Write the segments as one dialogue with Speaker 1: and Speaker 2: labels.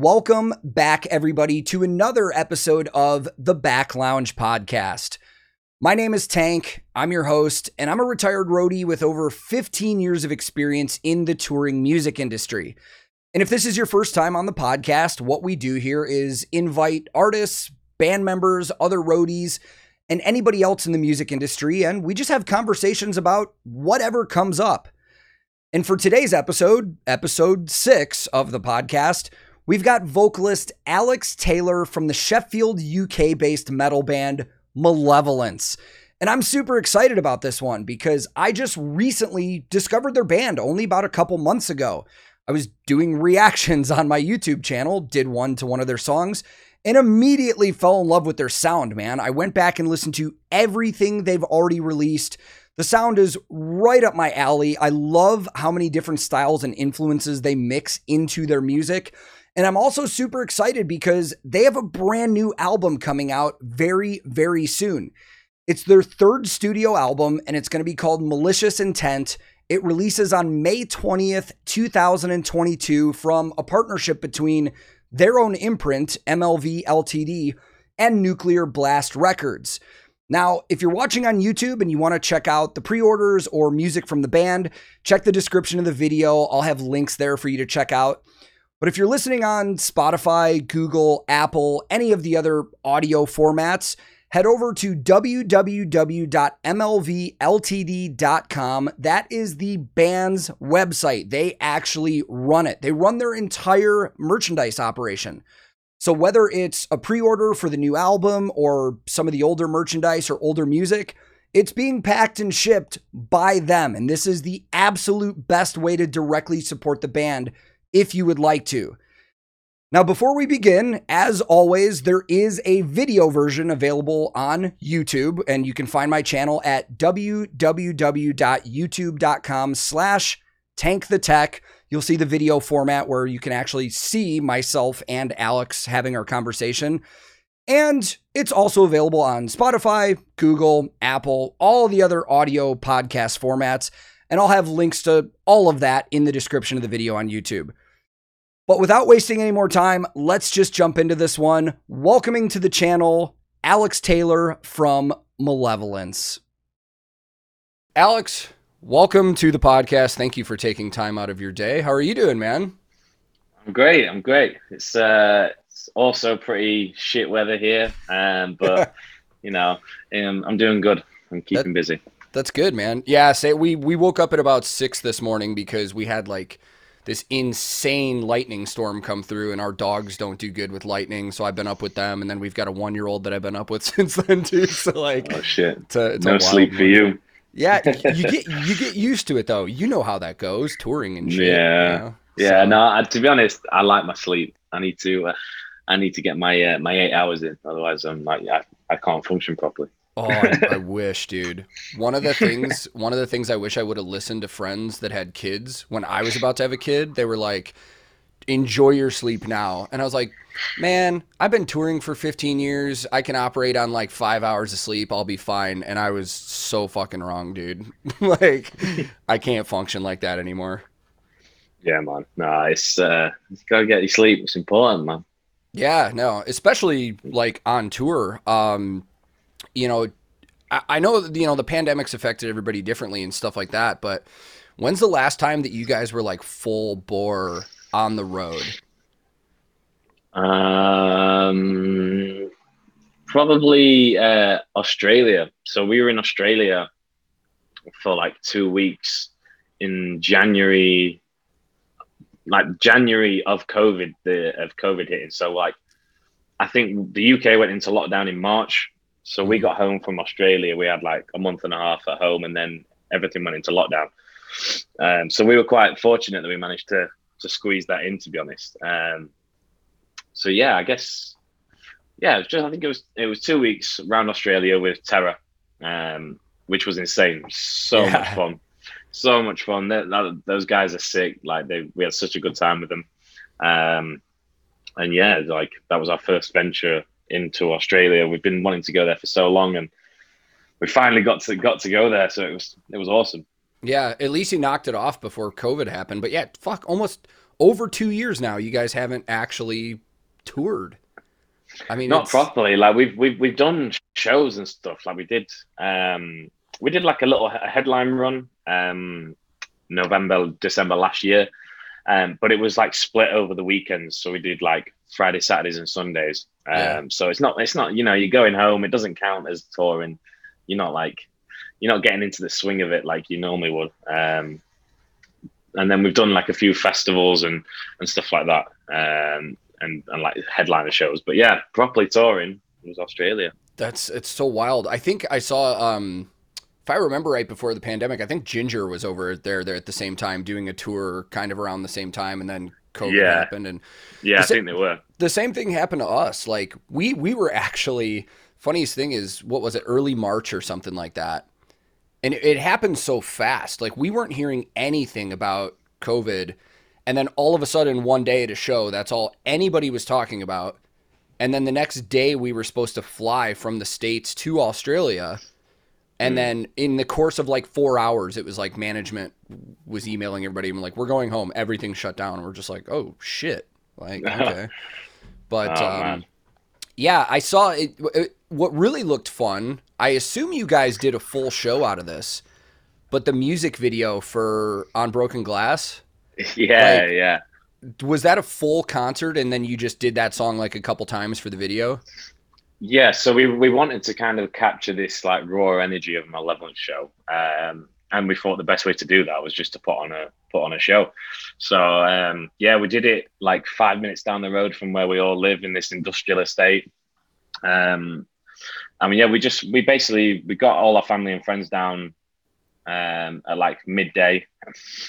Speaker 1: Welcome back, everybody, to another episode of the Back Lounge Podcast. My name is Tank. I'm your host, and I'm a retired roadie with over 15 years of experience in the touring music industry. And if this is your first time on the podcast, what we do here is invite artists, band members, other roadies, and anybody else in the music industry, and we just have conversations about whatever comes up. And for today's episode, episode six of the podcast, We've got vocalist Alex Taylor from the Sheffield, UK based metal band Malevolence. And I'm super excited about this one because I just recently discovered their band only about a couple months ago. I was doing reactions on my YouTube channel, did one to one of their songs, and immediately fell in love with their sound, man. I went back and listened to everything they've already released. The sound is right up my alley. I love how many different styles and influences they mix into their music. And I'm also super excited because they have a brand new album coming out very, very soon. It's their third studio album, and it's going to be called Malicious Intent. It releases on May 20th, 2022, from a partnership between their own imprint, MLV Ltd., and Nuclear Blast Records. Now, if you're watching on YouTube and you want to check out the pre orders or music from the band, check the description of the video. I'll have links there for you to check out. But if you're listening on Spotify, Google, Apple, any of the other audio formats, head over to www.mlvltd.com. That is the band's website. They actually run it, they run their entire merchandise operation. So whether it's a pre order for the new album or some of the older merchandise or older music, it's being packed and shipped by them. And this is the absolute best way to directly support the band if you would like to. Now, before we begin, as always, there is a video version available on YouTube, and you can find my channel at www.youtube.com slash tank the tech. You'll see the video format where you can actually see myself and Alex having our conversation. And it's also available on Spotify, Google, Apple, all the other audio podcast formats. And I'll have links to all of that in the description of the video on YouTube. But without wasting any more time, let's just jump into this one. Welcoming to the channel, Alex Taylor from Malevolence. Alex, welcome to the podcast. Thank you for taking time out of your day. How are you doing, man?
Speaker 2: I'm great. I'm great. It's uh it's also pretty shit weather here. Um, but you know, um, I'm doing good. I'm keeping that, busy.
Speaker 1: That's good, man. Yeah, say we we woke up at about six this morning because we had like this insane lightning storm come through and our dogs don't do good with lightning so i've been up with them. And then we've got a one year old that i've been up with since then too. So like
Speaker 2: oh shit. it's a, it's no sleep for you.
Speaker 1: Yeah you get you get used to it though. You know how that goes touring and shit
Speaker 2: yeah.
Speaker 1: you
Speaker 2: know? yeah so. no to be honest i like my sleep. I need to uh, i need to get my uh, my eight hours in. Otherwise i'm like I, I can't function properly
Speaker 1: Oh, I, I, wish, dude. One of the things, one of the things I wish I would have listened to friends that had kids when I was about to have a kid. They were like, "Enjoy your sleep now," and I was like, "Man, I've been touring for 15 years. I can operate on like five hours of sleep. I'll be fine." And I was so fucking wrong, dude. like, I can't function like that anymore.
Speaker 2: Yeah, man. No, it's uh, you gotta get your sleep. It's important, man.
Speaker 1: Yeah, no, especially like on tour. Um, you know, I, I know you know the pandemic's affected everybody differently and stuff like that, but when's the last time that you guys were like full bore on the road?
Speaker 2: Um, probably uh, Australia. So we were in Australia for like two weeks in January, like January of COVID, the of COVID hitting. So like, I think the UK went into lockdown in March, so we got home from Australia. We had like a month and a half at home, and then everything went into lockdown. Um, so we were quite fortunate that we managed to to squeeze that in. To be honest, um, so yeah, I guess yeah, it just I think it was it was two weeks around Australia with Terror, um, which was insane. So yeah. much fun, so much fun. That, those guys are sick. Like they, we had such a good time with them. Um, and yeah, like that was our first venture into Australia. We've been wanting to go there for so long, and we finally got to got to go there. So it was it was awesome.
Speaker 1: Yeah, at least he knocked it off before COVID happened. But yeah, fuck, almost over two years now, you guys haven't actually toured. I mean,
Speaker 2: not
Speaker 1: it's-
Speaker 2: properly. Like we've we've we've done shows and stuff. Like we did, um, we did like a little he- headline run, um, November, December last year, um, but it was like split over the weekends. So we did like Friday, Saturdays, and Sundays. Um,
Speaker 1: Yeah.
Speaker 2: so it's not it's not you know you're going home. It doesn't count as touring. You're not like you're not getting into the swing of it like you normally would. Um, and then we've done like a few festivals and and stuff like that. Um, and, and like headliner shows. But yeah, properly touring was Australia.
Speaker 1: That's it's so wild. I think I saw um if I remember right before the pandemic, I think Ginger was over there there at the same time doing a tour kind of around the same time and then COVID
Speaker 2: Yeah.
Speaker 1: happened and
Speaker 2: Yeah, I think they were.
Speaker 1: The same thing happened to us. Like we we were actually funniest thing is what was it early March or something like that. And it, it happened so fast. Like we weren't hearing anything about COVID and then all of a sudden one day at a show that's all anybody was talking about. And then the next day we were supposed to fly from the states to Australia. And hmm. then in the course of like 4 hours it was like management was emailing everybody and like we're going home, everything shut down. And we're just like, "Oh shit." Like okay. But
Speaker 2: Oh,
Speaker 1: um, yeah, I saw it, it. What really looked fun, I assume you guys did a full show out of this, but the music video for On Broken Glass,
Speaker 2: Yeah,
Speaker 1: like-
Speaker 2: yeah.
Speaker 1: was that a full concert and then you just did that song like a couple times for the video?
Speaker 2: Yeah, so we we wanted to kind of capture this like raw energy of Malevolent show. Um and we thought the best way to do that was just to put on a put on a show. So um yeah, we did it like five minutes down the road from where we all live in this industrial estate. Um I mean yeah, we just we basically we got all our family and friends down um at like midday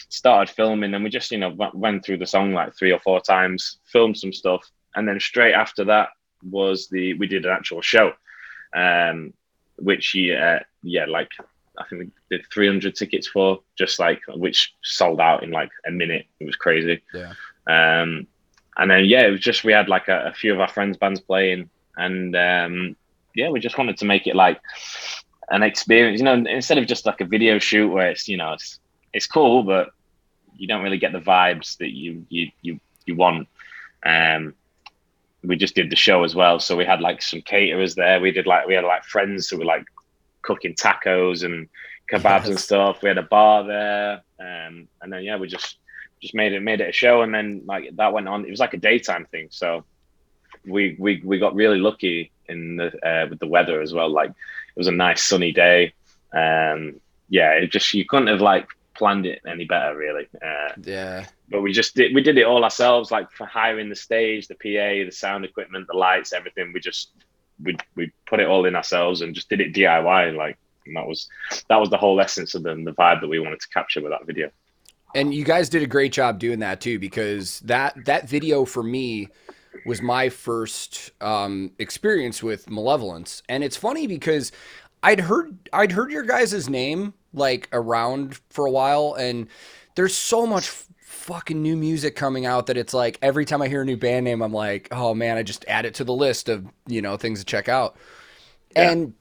Speaker 2: started filming and we just you know went, through the song like three or four times filmed some stuff and then straight after that was the we did an actual show um which yeah yeah like i think we did 300 tickets for just like which sold out in like a minute. It was crazy.
Speaker 1: Yeah.
Speaker 2: um and then yeah it was just we had like a, a few of our friends bands playing. And um yeah we just wanted to make it like an experience. You know instead of just like a video shoot where it's you know it's it's cool but you don't really get the vibes that you you you, you want. Um we just did the show as well. So we had like some caterers there. We did like we had like friends who were like cooking tacos and kebabs and stuff. We had a bar there um and then yeah we just just made it made it a show and then like that went on. It was like a daytime thing so we we we got really lucky in the uh, with the weather as well. Like it was a nice sunny day. Um yeah it just you couldn't have like planned it any better really. Uh,
Speaker 1: Yeah.
Speaker 2: but we just did we did it all ourselves like for hiring the stage the pa the sound equipment the lights everything. We just we, we put it all in ourselves and just did it diy like and that was that was the whole essence of the, the vibe that we wanted to capture with that video.
Speaker 1: And you guys did a great job doing that too, because that that video for me was my first um, experience with Malevolence, and it's funny because I'd heard I'd heard your guys' name like around for a while, and there's so much fucking new music coming out that it's like every time I hear a new band name, I'm like, oh man, I just add it to the list of you know things to check out,
Speaker 2: Yeah.
Speaker 1: and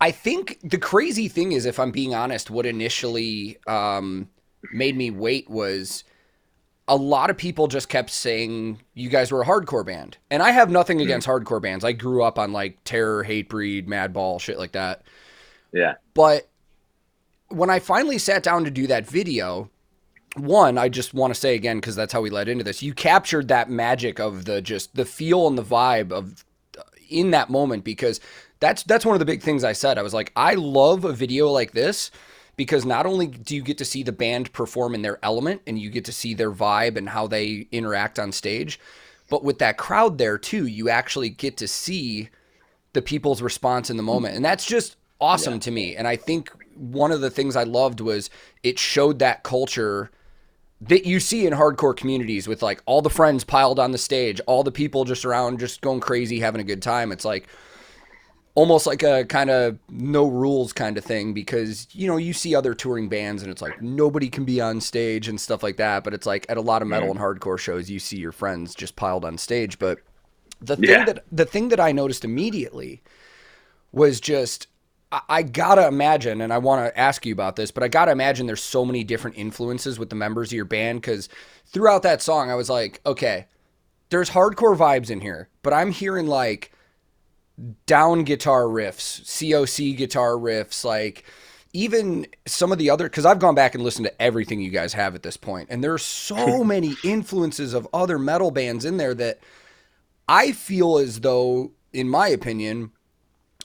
Speaker 1: I think the crazy thing is, if I'm being honest, what initially um, made me wait was a lot of people just kept saying you guys were a hardcore band. And I have nothing against hardcore bands. I grew up on like Terror, Hatebreed, Madball, shit like that.
Speaker 2: yeah
Speaker 1: But when I finally sat down to do that video, one, I just want to say again because that's how we led into this. You captured that magic of the just the feel and the vibe of uh, in that moment because that's that's one of the big things I said. I was like, I love a video like this because not only do you get to see the band perform in their element and you get to see their vibe and how they interact on stage, but with that crowd there too, you actually get to see the people's response in the moment. And that's just awesome to me. And I think one of the things I loved was it showed that culture that you see in hardcore communities with like all the friends piled on the stage, all the people just around just going crazy having a good time. It's like almost like a kind of no rules kind of thing because you know you see other touring bands and it's like nobody can be on stage and stuff like that but it's like at a lot of metal mm. and hardcore shows you see your friends just piled on stage but the thing
Speaker 2: Yeah.
Speaker 1: that the thing that I noticed immediately was just I, gotta imagine, and I want to ask you about this, but I gotta imagine there's so many different influences with the members of your band because throughout that song, I was like, okay, there's hardcore vibes in here, but I'm hearing like down guitar riffs, COC guitar riffs, like even some of the other because I've gone back and listened to everything you guys have at this point, and there's so many influences of other metal bands in there that I feel as though, in my opinion,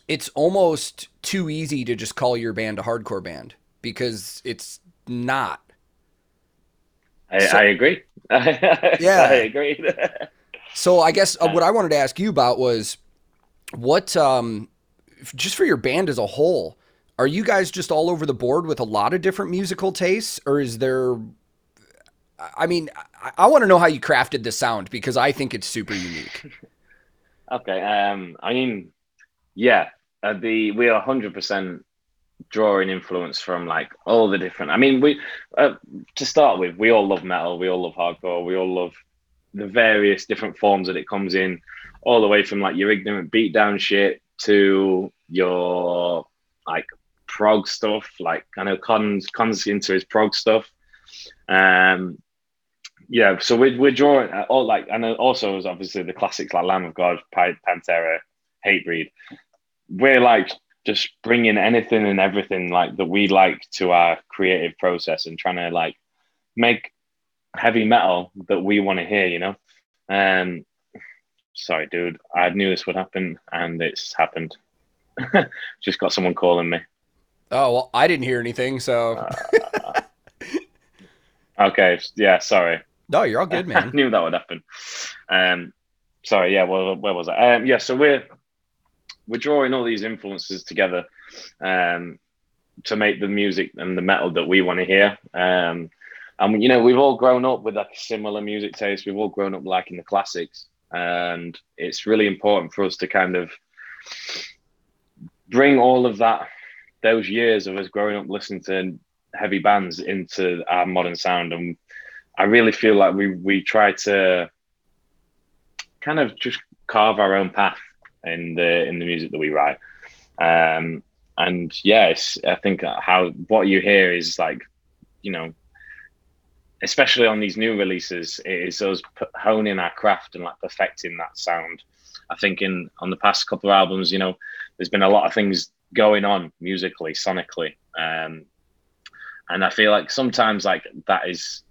Speaker 1: it's almost too easy to just call your band a hardcore band because it's not.
Speaker 2: I, so, I agree.
Speaker 1: yeah,
Speaker 2: I agree.
Speaker 1: so I guess uh, what I wanted to ask you about was what, um, just for your band as a whole, are you guys just all over the board with a lot of different musical tastes, or is there? I mean, I, I want to know how you crafted the sound because I think it's super unique.
Speaker 2: okay, um, I mean, yeah, uh, the we are hundred percent drawing influence from like all the different. I mean, we uh, to start with, we all love metal, we all love hardcore, we all love the various different forms that it comes in, all the way from like your ignorant beatdown shit to your like prog stuff, like kind of cons cons into his prog stuff. Um, yeah, so we're, we're drawing all like, and also obviously the classics like Lamb of God, Pantera, Hatebreed. We're like just bringing anything and everything like that we like to our creative process and trying to like make heavy metal that we want to hear, you know. Um, sorry, dude, I knew this would happen and it's happened. just got someone calling me.
Speaker 1: Oh well, I didn't hear anything, so.
Speaker 2: uh, okay, yeah, sorry.
Speaker 1: No, you're all good, man.
Speaker 2: I knew that would happen. Um, sorry, yeah. Well, where was I? Um, yeah, so we're we're drawing all these influences together, um, to make the music and the metal that we want to hear. Um, and you know, we've all grown up with like a similar music taste. We've all grown up liking the classics, and it's really important for us to kind of bring all of that those years of us growing up listening to heavy bands into our modern sound, and I really feel like we we try to kind of just carve our own path in the in the music that we write. Um, and yes, I think how what you hear is like, you know, especially on these new releases, it is us honing our craft and like perfecting that sound. I think in on the past couple of albums, you know, there's been a lot of things going on musically, sonically. Um, and I feel like sometimes like that is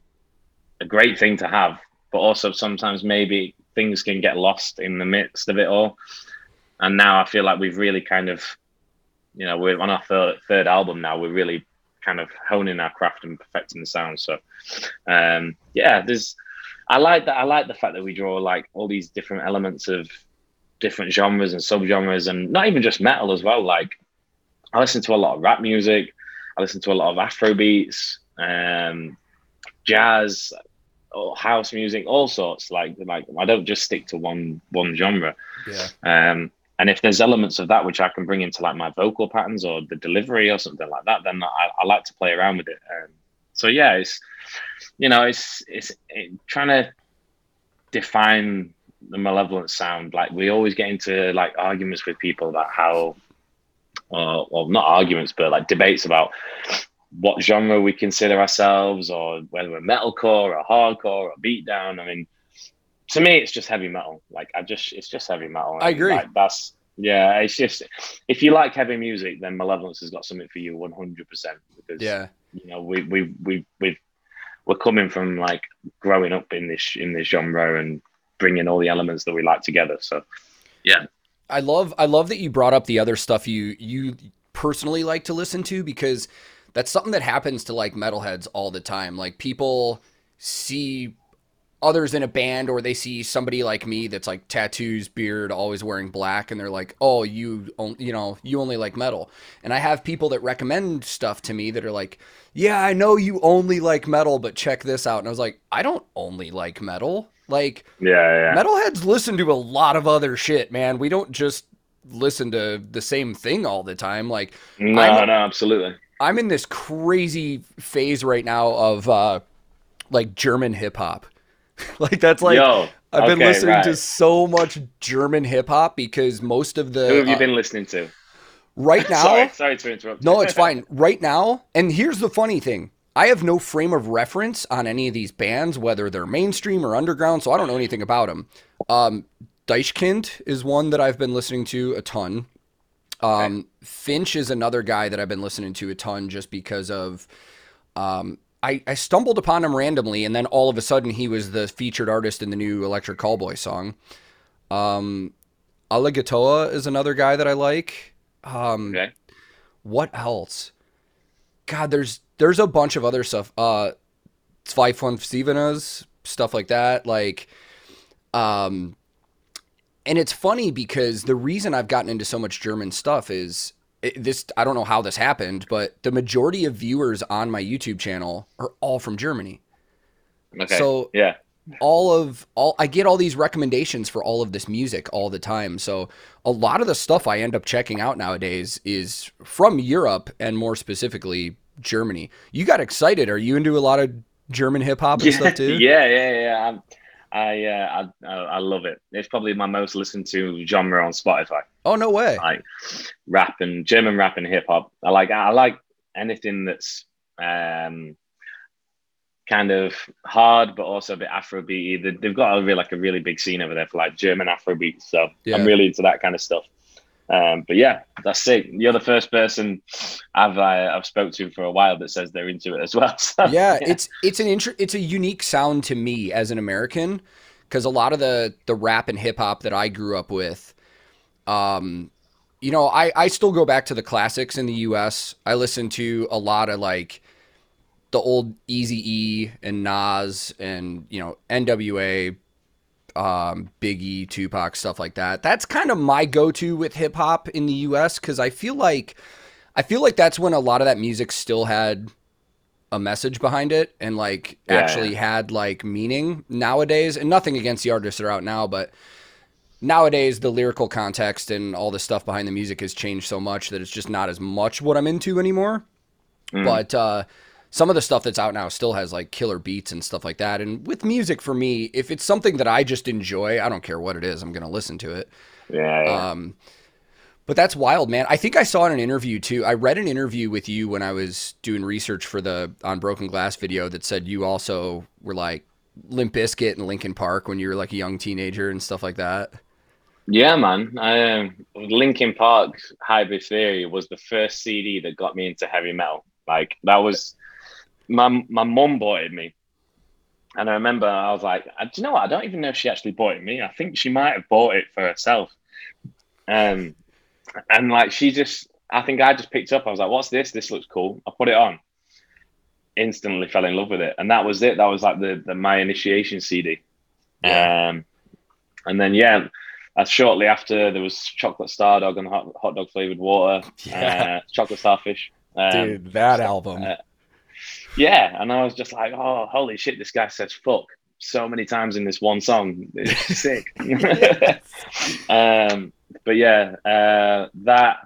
Speaker 2: a great thing to have, but also sometimes maybe things can get lost in the midst of it all. And now I feel like we've really kind of, you know, we're on our third, third album now. We're really kind of honing our craft and perfecting the sound. So, um, yeah, there's, I like that. I like the fact that we draw like all these different elements of different genres and subgenres, and not even just metal as well. Like I listen to a lot of rap music. I listen to a lot of Afro beats, um, jazz, house music, all sorts. Like like I don't just stick to one one genre.
Speaker 1: Yeah.
Speaker 2: Um, and if there's elements of that which I can bring into like my vocal patterns or the delivery or something like that, then I, I like to play around with it. Um, so yeah, it's you know it's it's it, trying to define the malevolent sound. Like we always get into like arguments with people about how or well, not arguments, but like debates about what genre we consider ourselves, or whether we're metalcore or hardcore or beatdown. I mean, to me, it's just heavy metal. Like I just, it's just heavy metal.
Speaker 1: I agree.
Speaker 2: Like, that's yeah. It's just if you like heavy music, then Malevolence has got something for you, one hundred percent. Because
Speaker 1: yeah,
Speaker 2: you know, we we we we we're coming from like growing up in this in this genre and bringing all the elements that we like together. So yeah.
Speaker 1: I love I love that you brought up the other stuff you you personally like to listen to because that's something that happens to like metalheads all the time. Like people see others in a band or they see somebody like me that's like tattoos, beard, always wearing black and they're like, "Oh, you you know, you only like metal." And I have people that recommend stuff to me that are like, "Yeah, I know you only like metal, but check this out." And I was like, "I don't only like metal. Like,
Speaker 2: yeah,
Speaker 1: yeah. Metalheads listen to a lot of other shit, man. We don't just listen to the same thing all the time. Like,
Speaker 2: no, I'm, no, absolutely.
Speaker 1: I'm in this crazy phase right now of uh, like German hip hop. like that's like
Speaker 2: Yo,
Speaker 1: I've been listening right. to so much German hip hop because most of the
Speaker 2: Who have you uh, been listening to?
Speaker 1: Right now,
Speaker 2: sorry, sorry to interrupt.
Speaker 1: no, it's fine. Right now, and here's the funny thing: I have no frame of reference on any of these bands, whether they're mainstream or underground, so I don't know anything about them. Um, Deichkind is one that I've been listening to a ton. Um, Finch is another guy that I've been listening to a ton just because of. Um, I, I stumbled upon him randomly, and then all of a sudden he was the featured artist in the new Electric Callboy song. Um, Alligatoah is another guy that I like. Um,
Speaker 2: Okay.
Speaker 1: what else? God, there's there's a bunch of other stuff. Uh, Zwei Stevenas, stuff like that. Like, um, and it's funny because the reason I've gotten into so much German stuff is it, this. I don't know how this happened, but the majority of viewers on my YouTube channel are all from Germany.
Speaker 2: Okay.
Speaker 1: So
Speaker 2: yeah.
Speaker 1: all of all I get all these recommendations for all of this music all the time. So a lot of the stuff I end up checking out nowadays is from Europe and more specifically Germany. You got excited. Are you into a lot of German hip hop and
Speaker 2: yeah,
Speaker 1: stuff too?
Speaker 2: Yeah, yeah, yeah. I'm, I, uh, I, I love it. It's probably my most listened to genre on Spotify.
Speaker 1: Oh no way.
Speaker 2: Like rap and German rap and hip hop. I like I like anything that's um kind of hard but also a bit Afrobeat. They- They've got a real like a really big scene over there for like German Afrobeat. So
Speaker 1: Yeah.
Speaker 2: I'm really into that kind of stuff. Um, but yeah, that's it. You're the first person I've uh, I've spoke to for a while that says they're into it as well. So,
Speaker 1: yeah, it's it's an inter- it's a unique sound to me as an American because a lot of the the rap and hip hop that I grew up with, um, you know, I I still go back to the classics in the U.S. I listen to a lot of like the old Easy E and Nas and you know N.W.A. Um, Biggie, Tupac, stuff like that. That's kind of my go-to with hip hop in the U.S. because I feel like I feel like that's when a lot of that music still had a message behind it and like
Speaker 2: Yeah.
Speaker 1: actually had like meaning nowadays and nothing against the artists that are out now but nowadays the lyrical context and all the stuff behind the music has changed so much that it's just not as much what I'm into anymore
Speaker 2: Mm.
Speaker 1: but uh some of the stuff that's out now still has like killer beats and stuff like that and with music for me if it's something that I just enjoy I don't care what it is I'm going to listen to it
Speaker 2: yeah, yeah.
Speaker 1: um, but that's wild, man. I think I saw in an interview too. I read an interview with you when I was doing research for the on Broken Glass video that said you also were like Limp Bizkit and Linkin Park when you were like a young teenager and stuff like that.
Speaker 2: Yeah, man. Um, Linkin Park's Hybrid Theory was the first CD that got me into heavy metal. Like that was my my mum bought it me, and I remember I was like, "Uh, do you know what? I don't even know if she actually bought it me. I think she might have bought it for herself. Um, and like she just, I think I just picked up. I was like, "What's this? This looks cool." I put it on. Instantly fell in love with it, and that was it. That was like the, the my initiation CD. Um, and then yeah, uh, shortly after there was chocolate star dog and hot, hot dog flavored water,
Speaker 1: Yeah.
Speaker 2: uh, chocolate starfish. Um,
Speaker 1: Dude, that album.
Speaker 2: uh, yeah, and I was just like, oh, holy shit, this guy says fuck so many times in this one song. It's sick. um, but yeah, uh, that,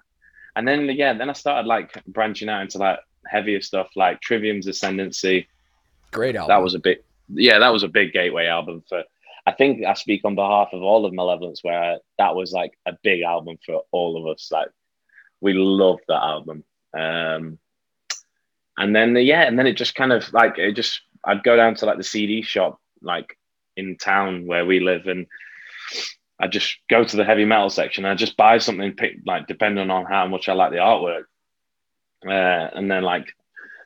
Speaker 2: and then yeah, then I started like branching out into like heavier stuff like Trivium's Ascendancy.
Speaker 1: Great album.
Speaker 2: That was a big, yeah, that was a big gateway album for. I think I speak on behalf of all of Malevolence, where that was like a big album for all of us. Like we loved that album. Um, and then yeah, and then it just kind of like it just I'd go down to like the CD shop like in town where we live, and I'd just go to the heavy metal section. And I'd just buy something, pick like depending on how much I like the artwork, uh, and then like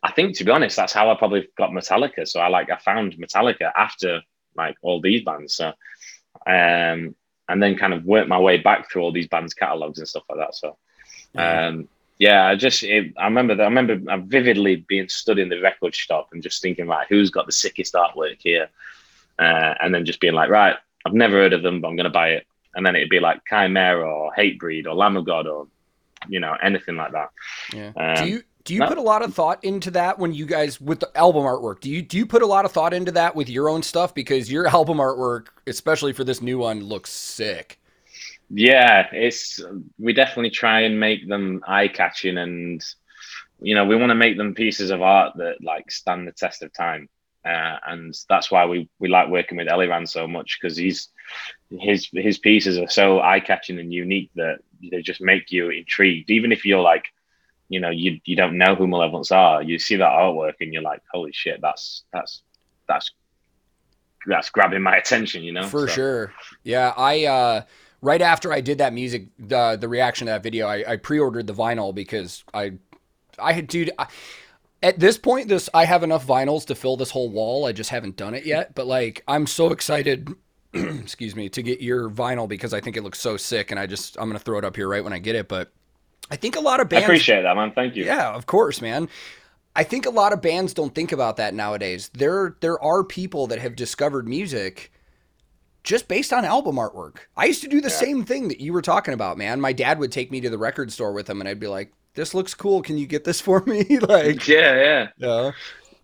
Speaker 2: I think to be honest, that's how I probably got Metallica. So I like I found Metallica after like all these bands. So um and then kind of worked my way back through all these bands catalogs and stuff like that. So um yeah, I just it, I remember that I remember I vividly being stood in the record shop and just thinking like who's got the sickest artwork here? Uh, and then just being like, right, I've never heard of them, but I'm gonna buy it. And then it'd be like Chimaira or Hatebreed or Lamb of God or you know, anything like that.
Speaker 1: Yeah.
Speaker 2: Um,
Speaker 1: do you do you
Speaker 2: no.
Speaker 1: put a lot of thought into that when you guys with the album artwork? Do you do you put a lot of thought into that with your own stuff because your album artwork, especially for this new one, looks sick.
Speaker 2: Yeah, it's we definitely try and make them eye catching, and you know we want to make them pieces of art that like stand the test of time. uh, and that's why we we like working with Eliran so much because he's his his pieces are so eye catching and unique that they just make you intrigued, even if you're like. You know, you you don't know who Malevolence are. You see that artwork and you're like, "Holy shit, that's that's that's that's grabbing my attention, you know.
Speaker 1: For so. sure. Yeah, I uh right after I did that music, the the reaction to that video, I, I pre-ordered the vinyl because I I had dude. I, at this point, this I have enough vinyls to fill this whole wall. I just haven't done it yet. But like, I'm so excited. excuse me to get your vinyl because I think it looks so sick, and I just I'm gonna throw it up here right when I get it. But I think a lot of bands.
Speaker 2: I appreciate that, man. Thank you.
Speaker 1: Yeah, of course, man. I think a lot of bands don't think about that nowadays. There there are people that have discovered music just based on album artwork. I used to do the yeah. same thing that you were talking about, man. My dad would take me to the record store with him and I'd be like, "This looks cool. Can you get this for me?" like
Speaker 2: Yeah, yeah.
Speaker 1: Yeah.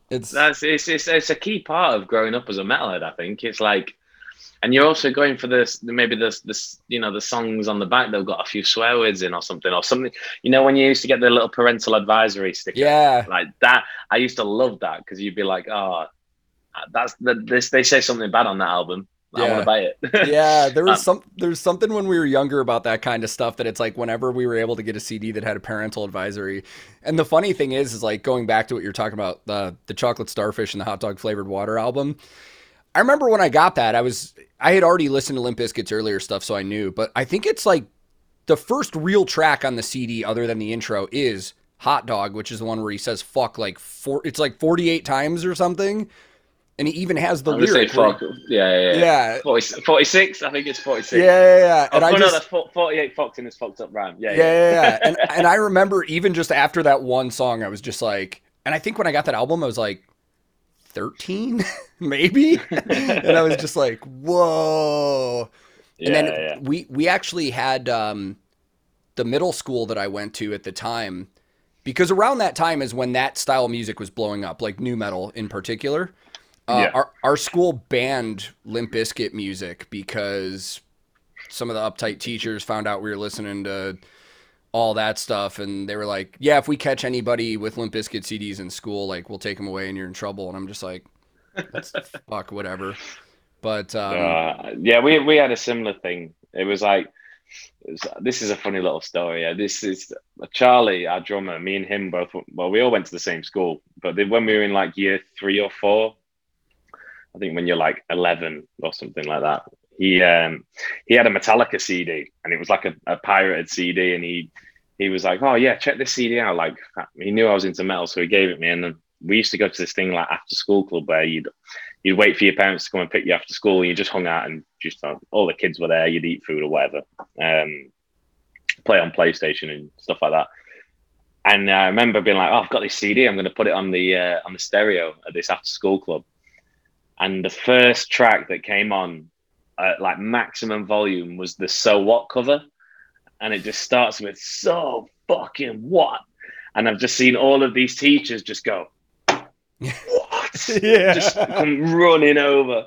Speaker 2: It's That's it's, it's it's a key part of growing up as a metalhead, I think. It's like and you're also going for this maybe this this you know the songs on the back they've got a few swear words in or something or something you know when you used to get the little parental advisory sticker
Speaker 1: yeah
Speaker 2: like that i used to love that because you'd be like oh that's the, this they say something bad on that album I yeah. want to buy it.
Speaker 1: yeah, there was um, some there's something when we were younger about that kind of stuff that it's like whenever we were able to get a CD that had a parental advisory. And the funny thing is is like going back to what you're talking about, the the chocolate starfish and the hot dog flavored water album. I remember when I got that, I was I had already listened to Limp Bizkit's earlier stuff, so I knew. But I think it's like the first real track on the CD, other than the intro, is Hot Dog, which is the one where he says "fuck" like four. It's like forty-eight times or something, and he even has the lyric.
Speaker 2: Say fuck. Yeah, yeah, yeah. 40, 46, I think it's forty-six.
Speaker 1: Yeah, yeah, yeah.
Speaker 2: And oh, I no, just, that's forty-eight fucked in this fucked up rhyme. Yeah,
Speaker 1: yeah, yeah. yeah, yeah. and and I remember even just after that one song, I was just like, and I think when I got that album, I was like 13 maybe and i was just like whoa yeah, and then yeah. we we actually had um, the middle school that i went to at the time because around that time is when that style of music was blowing up like nu metal in particular uh, yeah. our, our school banned limp bizkit music because some of the uptight teachers found out we were listening to all that stuff. And they were like, yeah, if we catch anybody with Limp Bizkit CDs in school, like we'll take them away and you're in trouble. And I'm just like, that's fuck, whatever. But um,
Speaker 2: uh, yeah, we we had a similar thing. It was like, it was, this is a funny little story. Yeah, this is Charlie, our drummer. Me and him both. Well, we all went to the same school, but when we were in like year three or four, I think when you're like 11 or something like that, he um he had a Metallica CD and it was like a, a pirated CD and he he was like, "Oh yeah, check this CD out." Like he knew I was into metal, so he gave it me. And then we used to go to this thing like after school club where you'd you'd wait for your parents to come and pick you after school, and you just hung out and just uh, all the kids were there. You'd eat food or whatever, um, play on PlayStation and stuff like that. And I remember being like, "Oh, I've got this CD. I'm going to put it on the uh, on the stereo at this after school club." And the first track that came on at like maximum volume was the "So What" cover and it just starts with so fucking what? And I've just seen all of these teachers just go, what?
Speaker 1: yeah.
Speaker 2: Just come running over.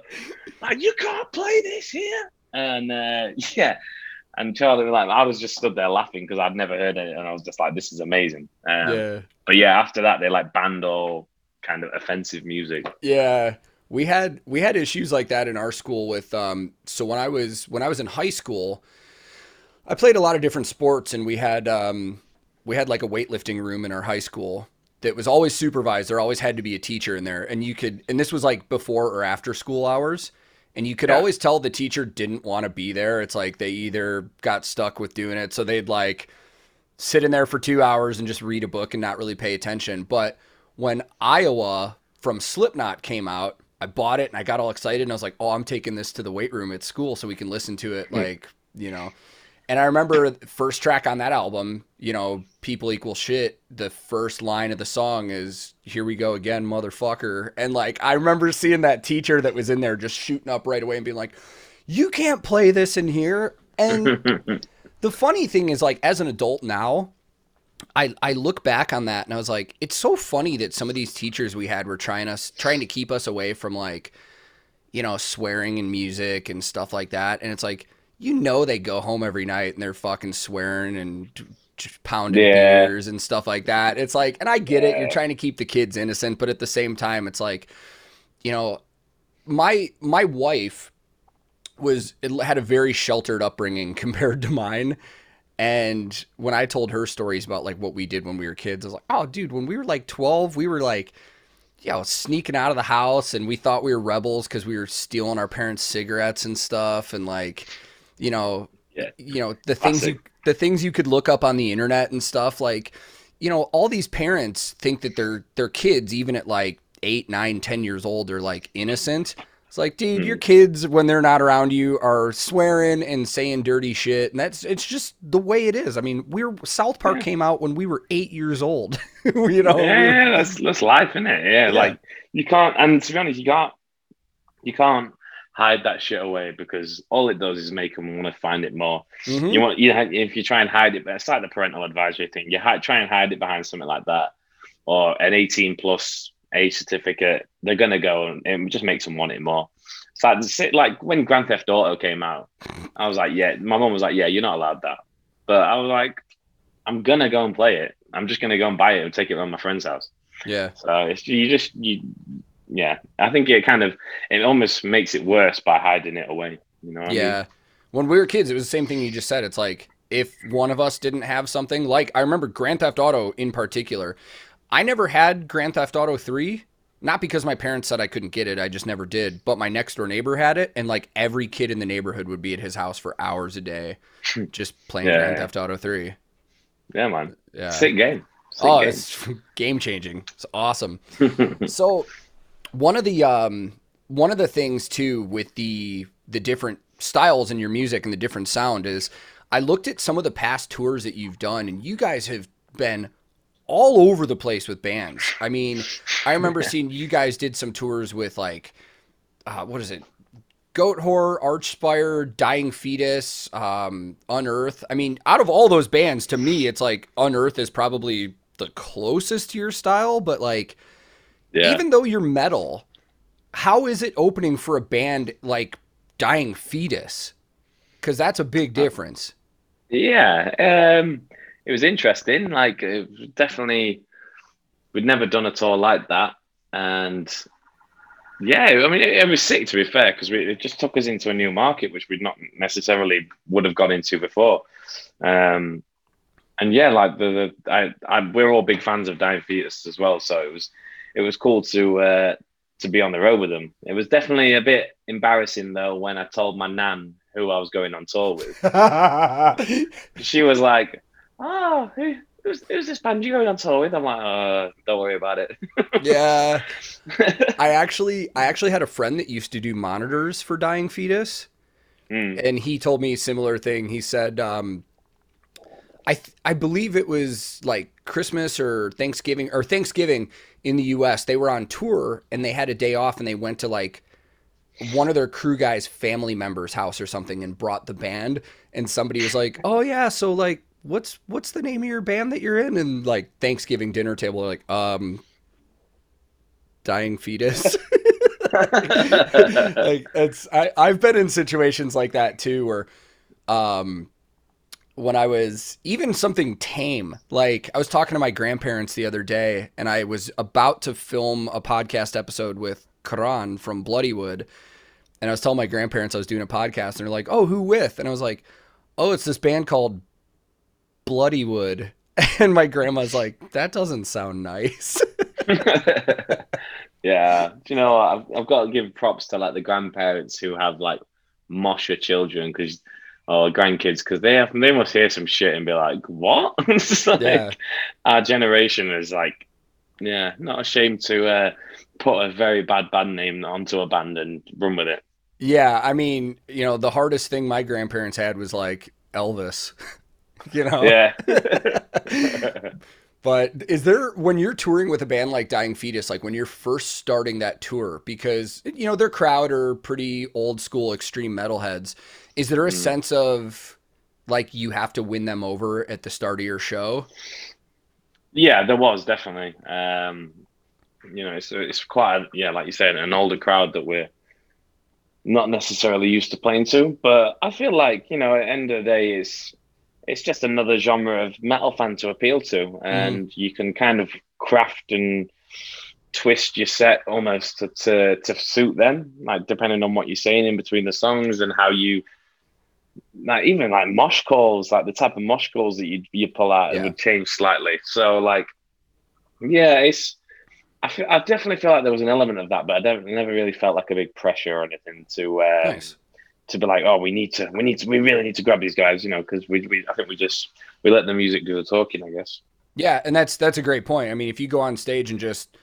Speaker 2: Like, you can't play this here. And uh, yeah. And Charlie was like, I was just stood there laughing because I'd never heard it. And I was just like, this is amazing. Um, yeah. But yeah, after that, they like banned all kind of offensive music.
Speaker 1: Yeah. We had we had issues like that in our school with um so when I was when I was in high school, I played a lot of different sports, and we had um, we had like a weightlifting room in our high school that was always supervised. There always had to be a teacher in there, and you could. And this was like before or after school hours, and you could yeah. always tell the teacher didn't want to be there. It's like they either got stuck with doing it, so they'd like sit in there for two hours and just read a book and not really pay attention. But when Iowa from Slipknot came out, I bought it and I got all excited and I was like, "Oh, I'm taking this to the weight room at school so we can listen to it." Hmm. Like, you know. And I remember first track on that album, you know, People Equal Shit, the first line of the song is Here we go again, motherfucker. And like I remember seeing that teacher that was in there just shooting up right away and being like, You can't play this in here. And the funny thing is like as an adult now, I, I look back on that and I was like, it's so funny that some of these teachers we had were trying us trying to keep us away from like, you know, swearing and music and stuff like that. And it's like you know they go home every night and they're fucking swearing and pounding yeah. beers and stuff like that. It's like, and I get yeah. it. You're trying to keep the kids innocent, but at the same time, it's like, you know, my my wife was it had a very sheltered upbringing compared to mine. And when I told her stories about like what we did when we were kids, I was like, "Oh, dude, when we were like 12, we were like, you know, sneaking out of the house and we thought we were rebels because we were stealing our parents' cigarettes and stuff and like, you know,
Speaker 2: Yeah.
Speaker 1: you know, the things you the things you could look up on the internet and stuff like, you know, all these parents think that their their kids, even at like eight, nine, ten years old, are like innocent. It's like, dude, your kids when they're not around you are swearing and saying dirty shit, and that's it's just the way it is. I mean, we're South Park
Speaker 2: Yeah.
Speaker 1: came out when we were eight years old. you know,
Speaker 2: yeah, that's that's life, isn't it? Yeah,
Speaker 1: Yeah.
Speaker 2: like you can't. And to be honest, you can't. You can't hide that shit away because all it does is make them want to find it more.
Speaker 1: Mhm.
Speaker 2: You want you if you try and hide it, but it's like the parental advisory thing. You hi- try and hide it behind something like that, or an eighteen plus age certificate. They're gonna go, and it just makes them want it more. It's like it's like when Grand Theft Auto came out, I was like, yeah. My mom was like, yeah, you're not allowed that, but I was like, I'm gonna go and play it. I'm just gonna go and buy it and take it around my friend's house.
Speaker 1: yeah.
Speaker 2: So it's you just you, yeah. I think it kind of it almost makes it worse by hiding it away. You know? What I mean?
Speaker 1: Yeah. When we were kids, it was the same thing you just said. It's like if one of us didn't have something, like I remember Grand Theft Auto in particular. I never had Grand Theft Auto 3, not because my parents said I couldn't get it, I just never did, but my next door neighbor had it and like every kid in the neighborhood would be at his house for hours a day just playing
Speaker 2: Yeah.
Speaker 1: Grand Theft Auto 3.
Speaker 2: yeah, man.
Speaker 1: Yeah.
Speaker 2: Sick game. Sick
Speaker 1: oh,
Speaker 2: game.
Speaker 1: it's game changing. It's awesome. so one of the um one of the things too with the the different styles in your music and the different sound is I looked at some of the past tours that you've done and you guys have been all over the place with bands. I mean, I remember seeing you guys did some tours with like uh, what is it? Goatwhore, Archspire, Dying Fetus, um, Unearth. I mean, out of all those bands, to me, it's like Unearth is probably the closest to your style, but like
Speaker 2: yeah.
Speaker 1: even though you're metal, how is it opening for a band like Dying Fetus? Because that's a big difference.
Speaker 2: Yeah, um, it was interesting. Like, it was definitely, we'd never done a tour like that, and yeah, I mean, it, it was sick to be fair because it just took us into a new market which we'd not necessarily would have gone into before. Um, and yeah, like the, the I, I, we're all big fans of Dying Fetus as well, so it was it was cool to uh, to be on the road with them. It was definitely a bit embarrassing though when I told my nan who I was going on tour with she was like, "Oh, who, who's, who's this band you going on tour with?" I'm like, "Uh, don't worry about it."
Speaker 1: yeah. I actually I actually had a friend that used to do monitors for Dying Fetus.
Speaker 2: Mm,
Speaker 1: and he told me a similar thing. He said, um, I th- I believe it was like Christmas or Thanksgiving or Thanksgiving in the U.S. They were on tour and they had a day off and they went to like one of their crew guys' family members' house or something and brought the band. And somebody was like, "Oh yeah, so like." What's what's the name of your band that you're in? And like Thanksgiving dinner table, like um, dying fetus. like it's I, I've been in situations like that too where um when I was even something tame, like I was talking to my grandparents the other day and I was about to film a podcast episode with Karan from Bloodywood. And I was telling my grandparents I was doing a podcast and they're like, Oh, who with? And I was like, Oh, it's this band called Bloodywood. And my grandma's like, That doesn't sound nice.
Speaker 2: yeah, do you know? I've, I've got to give props to like the grandparents who have like mosher children because or grandkids because they have they must hear some shit and be like, "What?" Like,
Speaker 1: Yeah.
Speaker 2: Our generation is like, yeah, not ashamed to uh, put a very bad band name onto a band and run with it.
Speaker 1: Yeah, I mean, you know, the hardest thing my grandparents had was like Elvis. you know?
Speaker 2: Yeah.
Speaker 1: But is there when you're touring with a band like Dying Fetus, like when you're first starting that tour, because you know their crowd are pretty old school extreme metalheads, is there a
Speaker 2: Mm.
Speaker 1: sense of like you have to win them over at the start of your show?
Speaker 2: Yeah, there was definitely. Um, you know, it's it's quite a, yeah, like you said, an older crowd that we're not necessarily used to playing to. But I feel like you know, at the end of the day, it's it's just another genre of metal fan to appeal to, and you can kind of craft and twist your set almost to, to to suit them, like depending on what you're saying in between the songs and how you like even like mosh calls, like the type of mosh calls that you you pull out, yeah. it would change slightly. So like, yeah, it's I feel, I definitely feel like there was an element of that, but I don't never really felt like a big pressure or anything to um, nice. To be like, oh, we need to, we need to, we really need to grab these guys, you know, because we, we, I think we just we let the music do the talking, I guess.
Speaker 1: Yeah, and that's that's a great point. I mean, if you go on stage and just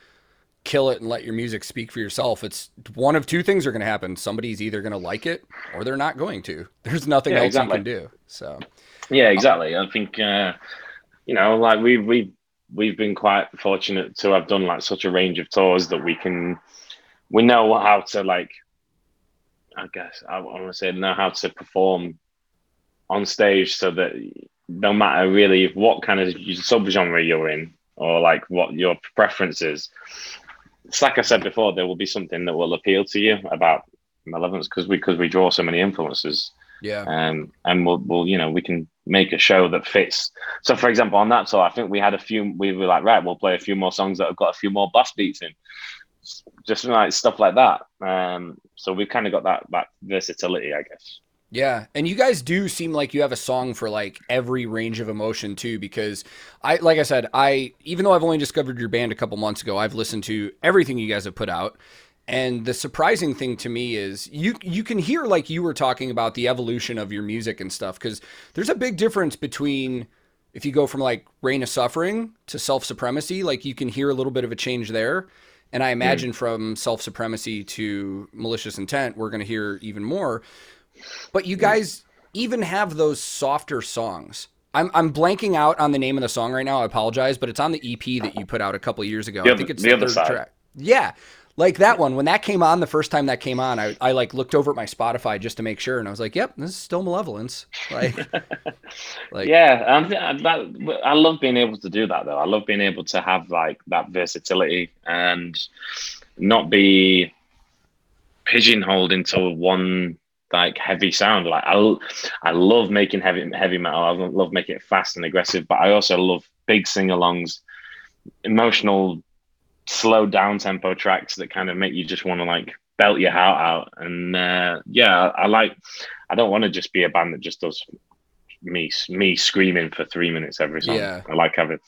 Speaker 1: kill it and let your music speak for yourself, it's one of two things are going to happen. Somebody's either going to like it or they're not going to. There's nothing yeah, else exactly. you can do. So.
Speaker 2: Yeah, exactly. I think uh, you know, like we we we've been quite fortunate to have done like such a range of tours that we can we know how to like I guess I want to say know how to perform on stage so that no matter really what kind of subgenre you're in or like what your preference is, it's like I said before, there will be something that will appeal to you about Malevolence because we because we draw so many influences.
Speaker 1: Yeah.
Speaker 2: Um, and we'll, we'll, you know, we can make a show that fits. So, for example, on that tour, I think we had a few, we were like, right, we'll play a few more songs that have got a few more bass beats in, just like stuff like that. Um, so we've kind of got that, that versatility, I guess.
Speaker 1: Yeah, and you guys do seem like you have a song for like every range of emotion too because I like I said, I even though I've only discovered your band a couple months ago, I've listened to everything you guys have put out and the surprising thing to me is you you can hear like you were talking about the evolution of your music and stuff because there's a big difference between if you go from like reign of suffering to self supremacy, like you can hear a little bit of a change there. And I imagine mm. from self supremacy to malicious intent, we're going to hear even more. But you guys even have those softer songs. I'm, I'm blanking out on the name of the song right now. I apologize, but it's on the EP that you put out a couple years ago.
Speaker 2: The
Speaker 1: I think it's
Speaker 2: the, the other side. Track.
Speaker 1: Yeah like that one when that came on the first time that came on I, I like looked over at my spotify just to make sure and i was like yep this is still malevolence. Like
Speaker 2: like yeah that, i love being able to do that though. I love being able to have like that versatility and not be pigeonholed into one like heavy sound. Like i i love making heavy heavy metal. I love making it fast and aggressive but i also love big sing-alongs emotional slow down tempo tracks that kind of make you just want to like belt your heart out. And uh, yeah, I, I like. I don't want to just be a band that just does me me screaming for three minutes every song. Yeah. I like having.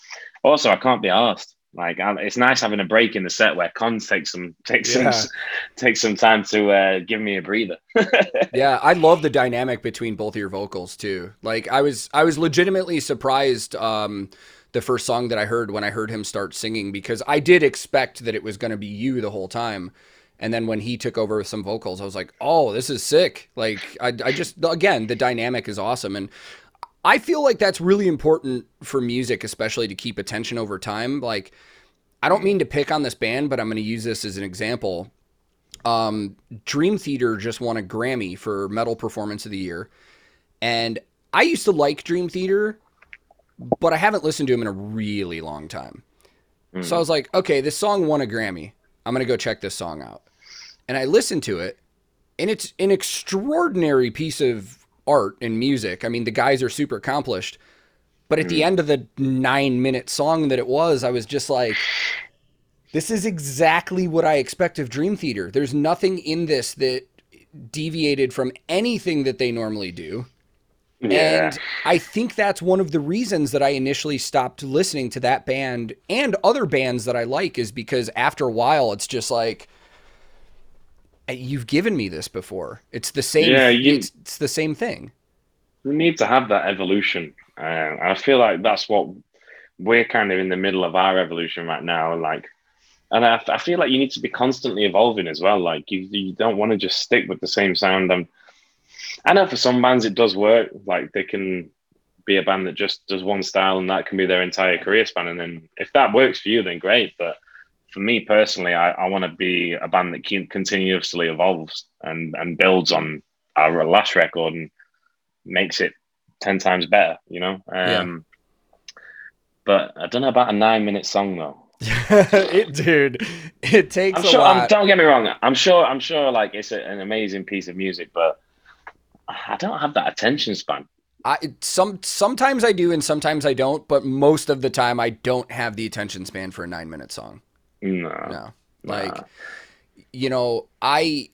Speaker 2: Also, I can't be asked. Like I, it's nice having a break in the set where cons takes some takes yeah. some takes some time to uh, give me a breather.
Speaker 1: yeah, I love the dynamic between both of your vocals too. Like I was I was legitimately surprised. Um, the first song that I heard when I heard him start singing because I did expect that it was going to be you the whole time. And then when he took over with some vocals, I was like, oh, this is sick. Like, I, I just, again, the dynamic is awesome. And I feel like that's really important for music, especially to keep attention over time. Like, I don't mean to pick on this band, but I'm going to use this as an example. Um, Dream Theater just won a Grammy for Metal Performance of the Year. And I used to like Dream Theater but I haven't listened to him in a really long time. Mm. So I was like, okay, this song won a Grammy. I'm going to go check this song out. And I listened to it, and it's an extraordinary piece of art and music. I mean, the guys are super accomplished. But at mm. the end of the nine minute song that it was, I was just like, this is exactly what I expect of Dream Theater. There's nothing in this that deviated from anything that they normally do. Yeah. And I think that's one of the reasons that I initially stopped listening to that band and other bands that I like is because after a while it's just like you've given me this before. It's the same yeah, you, it's, it's, the same thing.
Speaker 2: We need to have that evolution. Uh, I feel like that's what we're kind of in the middle of our evolution right now like and I, I feel like you need to be constantly evolving as well. Like you, you don't want to just stick with the same sound. And I know for some bands it does work. Like they can be a band that just does one style and that can be their entire career span. And then if that works for you, then great. But for me personally, I, I want to be a band that continuously evolves and, and builds on our last record and makes it 10 times better, you know? Um, yeah. But I don't know about a nine minute song though.
Speaker 1: it, dude, it takes
Speaker 2: I'm sure, I'm, don't get me wrong. I'm sure, I'm sure like it's a, an amazing piece of music, but I don't have that attention span.
Speaker 1: I some sometimes I do and sometimes I don't, but most of the time I don't have the attention span for a nine minute song.
Speaker 2: No.
Speaker 1: No. Like, you know, I,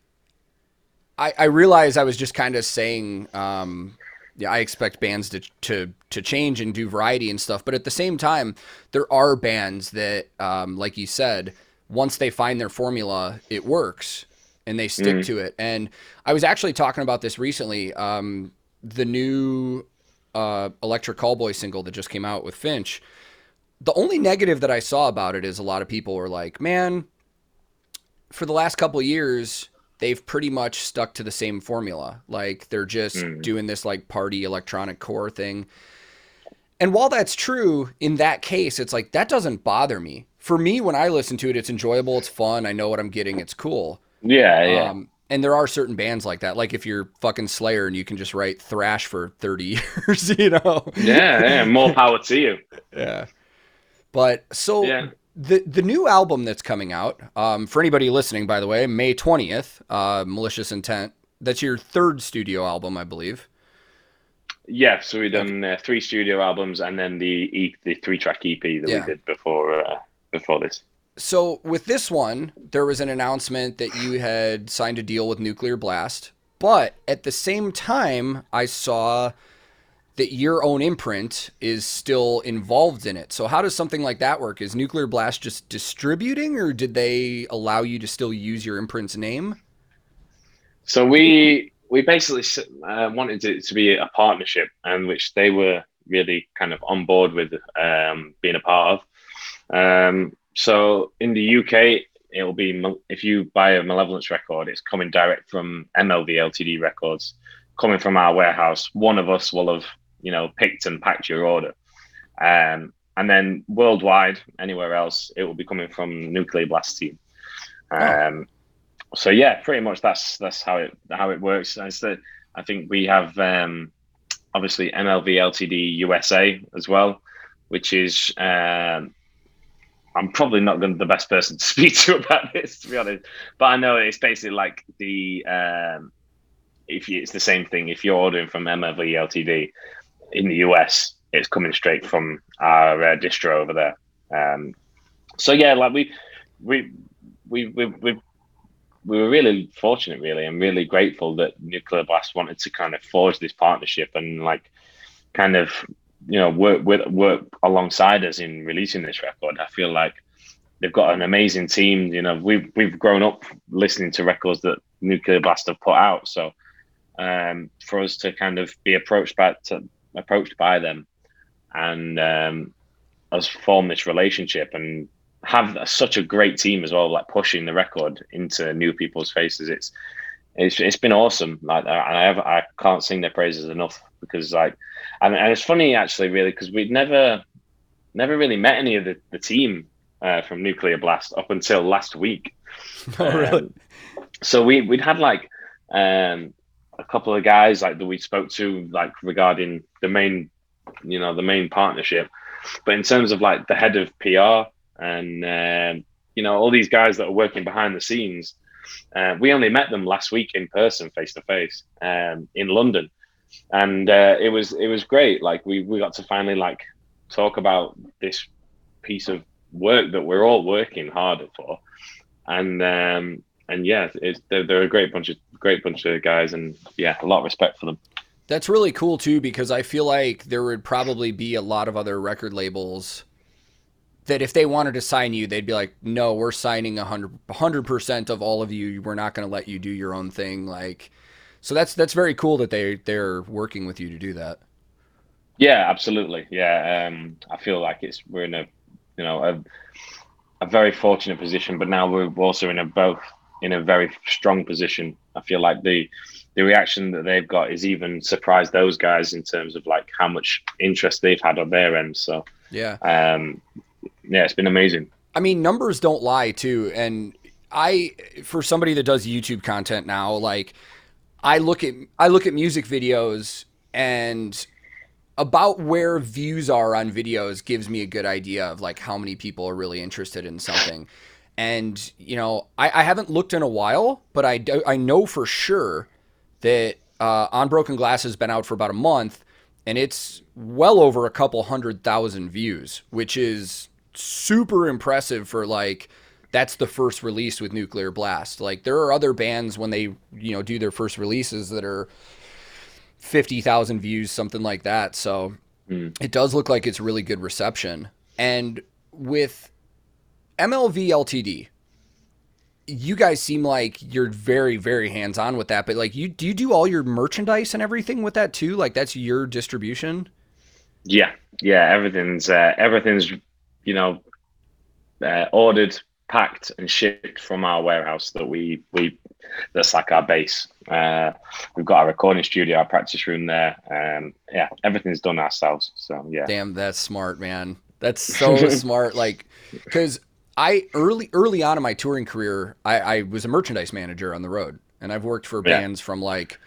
Speaker 1: I, I realize I was just kind of saying, um, yeah, I expect bands to, to, to change and do variety and stuff. But at the same time, there are bands that, um, like you said, once they find their formula, it works and they stick
Speaker 2: Mhm.
Speaker 1: to it. And I was actually talking about this recently. Um, the new uh, Electric Callboy single that just came out with Finch. The only negative that I saw about it is a lot of people were like, "Man, for the last couple of years, they've pretty much stuck to the same formula. Like they're just
Speaker 2: Mm.
Speaker 1: doing this like party electronic core thing." And while that's true, in that case, it's like that doesn't bother me. For me, when I listen to it, it's enjoyable, it's fun, I know what I'm getting, it's cool.
Speaker 2: Yeah, yeah.
Speaker 1: Um, and there are certain bands like that. Like if you're fucking Slayer and you can just write thrash for 30 years, you know?
Speaker 2: yeah, yeah. More power to you.
Speaker 1: Yeah. But so
Speaker 2: Yeah.
Speaker 1: the the new album that's coming out, um, for anybody listening, by the way, May 20th, uh, Malicious Intent. That's your third studio album, I believe.
Speaker 2: Yeah, so we've done uh, three studio albums and then the e- the three track EP that
Speaker 1: Yeah.
Speaker 2: we did before uh, before this.
Speaker 1: So with this one, there was an announcement that you had signed a deal with Nuclear Blast, but at the same time, I saw that your own imprint is still involved in it. So how does something like that work? Is Nuclear Blast just distributing, or did they allow you to still use your imprint's name?
Speaker 2: So we we basically uh, wanted it to be a partnership, and which they were really kind of on board with um, being a part of. Um, so in the UK, it'll be if you buy a Malevolence record, it's coming direct from MLV Ltd Records, coming from our warehouse. One of us will have you know picked and packed your order, um, and then worldwide, anywhere else, it will be coming from Nuclear Blast Team. Um, so yeah, pretty much that's that's how it how it works. It's that I think we have um, obviously MLV Ltd USA as well, which is um, I'm probably not going to the best person to speak to about this to be honest, but I know it's basically like the um, if you, it's the same thing. If you're ordering from MLV Ltd in the US, it's coming straight from our uh, distro over there. Um, so yeah, like we we we we we we were really fortunate, really, and really grateful that Nuclear Blast wanted to kind of forge this partnership and like kind of you know work with work alongside us in releasing this record. I feel like they've got an amazing team. You know, we've we've grown up listening to records that Nuclear Blast have put out, so um, for us to kind of be approached by to, approached by them and um, us form this relationship and have such a great team as well, like pushing the record into new people's faces. It's it's it's been awesome. Like, and I have, I can't sing their praises enough because like, and, and it's funny actually, really, because we'd never never really met any of the, the team uh, from Nuclear Blast up until last week.
Speaker 1: Oh, really?
Speaker 2: Um, so we we'd had like um, a couple of guys like that we spoke to like regarding the main, you know, the main partnership. But in terms of like the head of PR and um, you know all these guys that are working behind the scenes, uh, we only met them last week in person, face to face, um, in London, and uh, it was it was great. Like we we got to finally like talk about this piece of work that we're all working harder for, and um, and yeah, it's, they're, they're a great bunch of great bunch of guys, and yeah, a lot of respect for them.
Speaker 1: That's really cool too because I feel like there would probably be a lot of other record labels that if they wanted to sign you, they'd be like, "No, we're signing 100 percent of all of you. We're not going to let you do your own thing." Like, so that's that's very cool that they they're working with you to do that.
Speaker 2: Yeah, absolutely. Yeah, um, I feel like it's we're in a you know a, a very fortunate position, but now we're also in a both in a very strong position. I feel like the the reaction that they've got is even surprised those guys in terms of like how much interest they've had on their end. So
Speaker 1: Yeah.
Speaker 2: um, yeah, it's been amazing.
Speaker 1: I mean, numbers don't lie too. And I, for somebody that does YouTube content now, like I look at I look at music videos and about where views are on videos gives me a good idea of like how many people are really interested in something. And you know, I, I haven't looked in a while, but I do, I know for sure that uh, On Broken Glass has been out for about a month, and it's well over a couple hundred thousand views, which is super impressive for like that's the first release with Nuclear Blast. Like there are other bands when they, you know, do their first releases that are 50,000 views, something like that. So mm. it does look like it's really good reception. And with MLV LTD, you guys seem like you're very very hands on with that but like you do you do all your merchandise and everything with that too like that's your distribution
Speaker 2: yeah yeah everything's uh, everything's you know uh, ordered packed and shipped from our warehouse that we we that's like our base. Uh, we've got our recording studio our practice room there. Um yeah everything's done ourselves. So yeah.
Speaker 1: Damn that's smart man. That's so smart like because I early early on in my touring career, I, I was a merchandise manager on the road, and I've worked for yeah. bands from like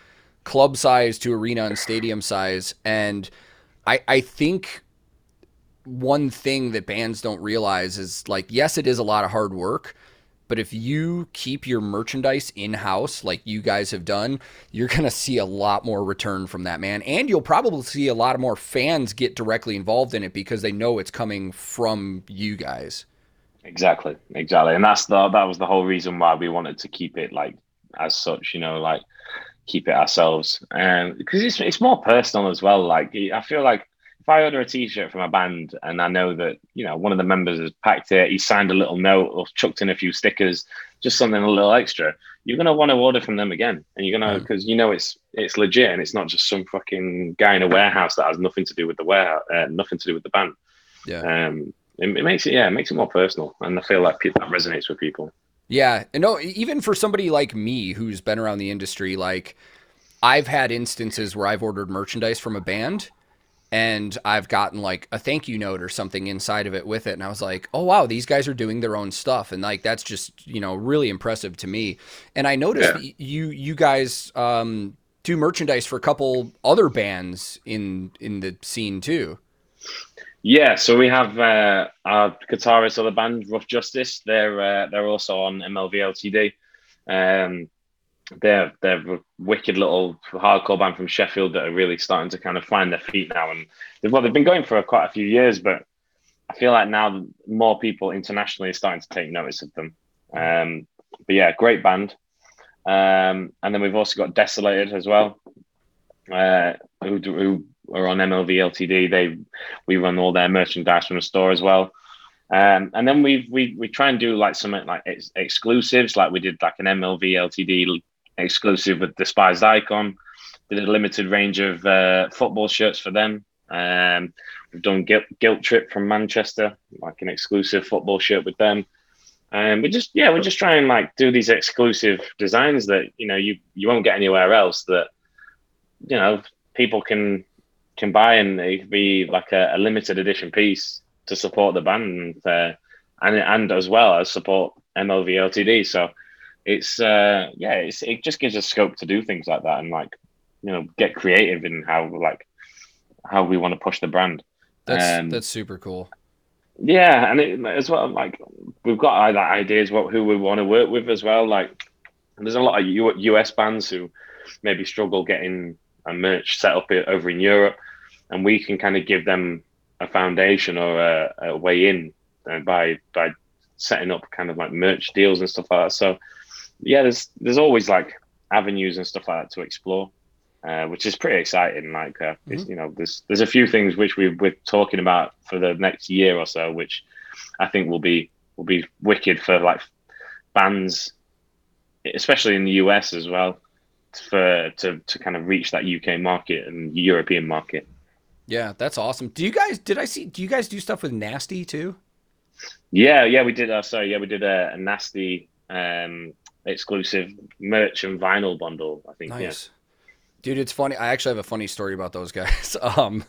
Speaker 1: club size to arena and stadium size, and I I think one thing that bands don't realize is like yes, it is a lot of hard work, but if you keep your merchandise in house like you guys have done, you're going to see a lot more return from that, man. And you'll probably see a lot more fans get directly involved in it because they know it's coming from you guys.
Speaker 2: Exactly, exactly, and that's the that was the whole reason why we wanted to keep it like as such, you know, like keep it ourselves, and because it's it's more personal as well. Like I feel like if I order a T-shirt from a band and I know that you know one of the members has packed it, he signed a little note or chucked in a few stickers, just something a little extra, you're gonna want to order from them again, and you're gonna because mm. you know it's it's legit and it's not just some fucking guy in a warehouse that has nothing to do with the warehouse, uh, nothing to do with the band. Yeah. Um, it, it, makes it yeah, it makes it more personal, and I feel like that resonates with people.
Speaker 1: Yeah, and no, even for somebody like me who's been around the industry, like I've had instances where I've ordered merchandise from a band and I've gotten like a thank you note or something inside of it with it. And I was like, oh, wow, these guys are doing their own stuff. And like, that's just, you know, really impressive to me. And I noticed yeah. you, you guys, um, do merchandise for a couple other bands in, in the scene too.
Speaker 2: Yeah, so we have uh, our guitarist of the band, Rough Justice. They're uh, they're also on MLV LTD. Um, they're they're a wicked little hardcore band from Sheffield that are really starting to kind of find their feet now, and they've well they've been going for quite a few years, but I feel like now more people internationally are starting to take notice of them. Um, but yeah, great band. Um, and then we've also got Desolated as well, uh, who, who are on MLV Ltd. They we run all their merchandise from the store as well. Um, and then we we we try and do like some like ex- exclusives, like we did like an MLV Ltd exclusive with Despised Icon. Did a limited range of uh, football shirts for them. Um, we've done guilt, guilt Trip from Manchester, like an exclusive football shirt with them. And um, we just yeah, we're just trying like do these exclusive designs that you know you you won't get anywhere else. That you know people can can buy and it could be like a, a limited edition piece to support the band and uh, and, and as well as support MLV Ltd. So it's uh, yeah, it's, it just gives us scope to do things like that and like you know get creative in how like how we want to push the brand.
Speaker 1: That's um, that's super cool.
Speaker 2: Yeah, and it, as well, like we've got like ideas what who we want to work with as well. Like there's a lot of US bands who maybe struggle getting a merch set up over in Europe and we can kind of give them a foundation or a, a way in uh, by by setting up kind of like merch deals and stuff like that. So yeah, there's there's always like avenues and stuff like that to explore, uh, which is pretty exciting. Like uh, mm-hmm. you know, there's there's a few things which we we're talking about for the next year or so, which I think will be will be wicked for like bands, especially in the US as well, for to to kind of reach that UK market and European market.
Speaker 1: Yeah, that's awesome. Do you guys? Did I see? Do you guys do stuff with Nasty too?
Speaker 2: Yeah, yeah, we did. Uh, sorry, yeah, we did a, a Nasty um, exclusive merch and vinyl bundle. I think. Nice,
Speaker 1: yeah. dude. It's funny. I actually have a funny story about those guys. um,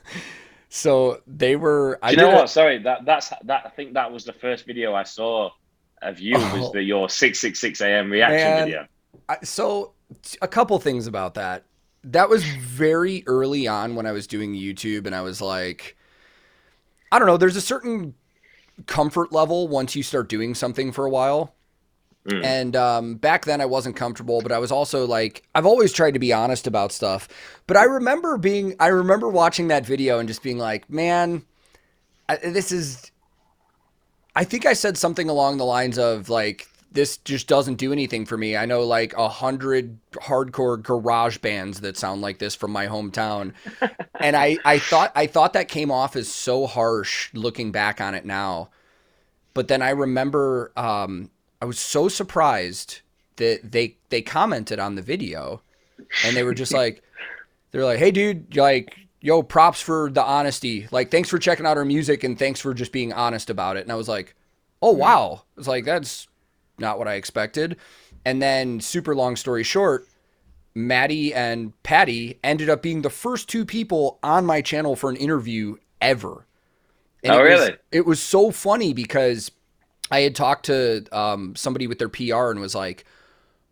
Speaker 1: so they were.
Speaker 2: I you know what? A, sorry, that that's that. I think that was the first video I saw of you. Oh, was the your six six six a.m. reaction man, video.
Speaker 1: I, so a couple things about that that was very early on when I was doing YouTube, and I was like, I don't know. There's a certain comfort level once you start doing something for a while. Mm. And um, back then I wasn't comfortable, but I was also like, I've always tried to be honest about stuff. But I remember being, I remember watching that video and just being like, man, I, this is, I think I said something along the lines of like this just doesn't do anything for me. I know like a hundred hardcore garage bands that sound like this from my hometown. and I, I thought I thought that came off as so harsh looking back on it now. But then I remember um, I was so surprised that they they commented on the video and they were just like they're like, Hey dude, like yo, props for the honesty. Like thanks for checking out our music and thanks for just being honest about it. And I was like, Oh hmm. wow. It's like that's not what I expected. And then, super long story short, Maddie and Patty ended up being the first two people on my channel for an interview ever.
Speaker 2: And oh,
Speaker 1: it
Speaker 2: really?
Speaker 1: Was, it was so funny because I had talked to um, somebody with their PR and was like,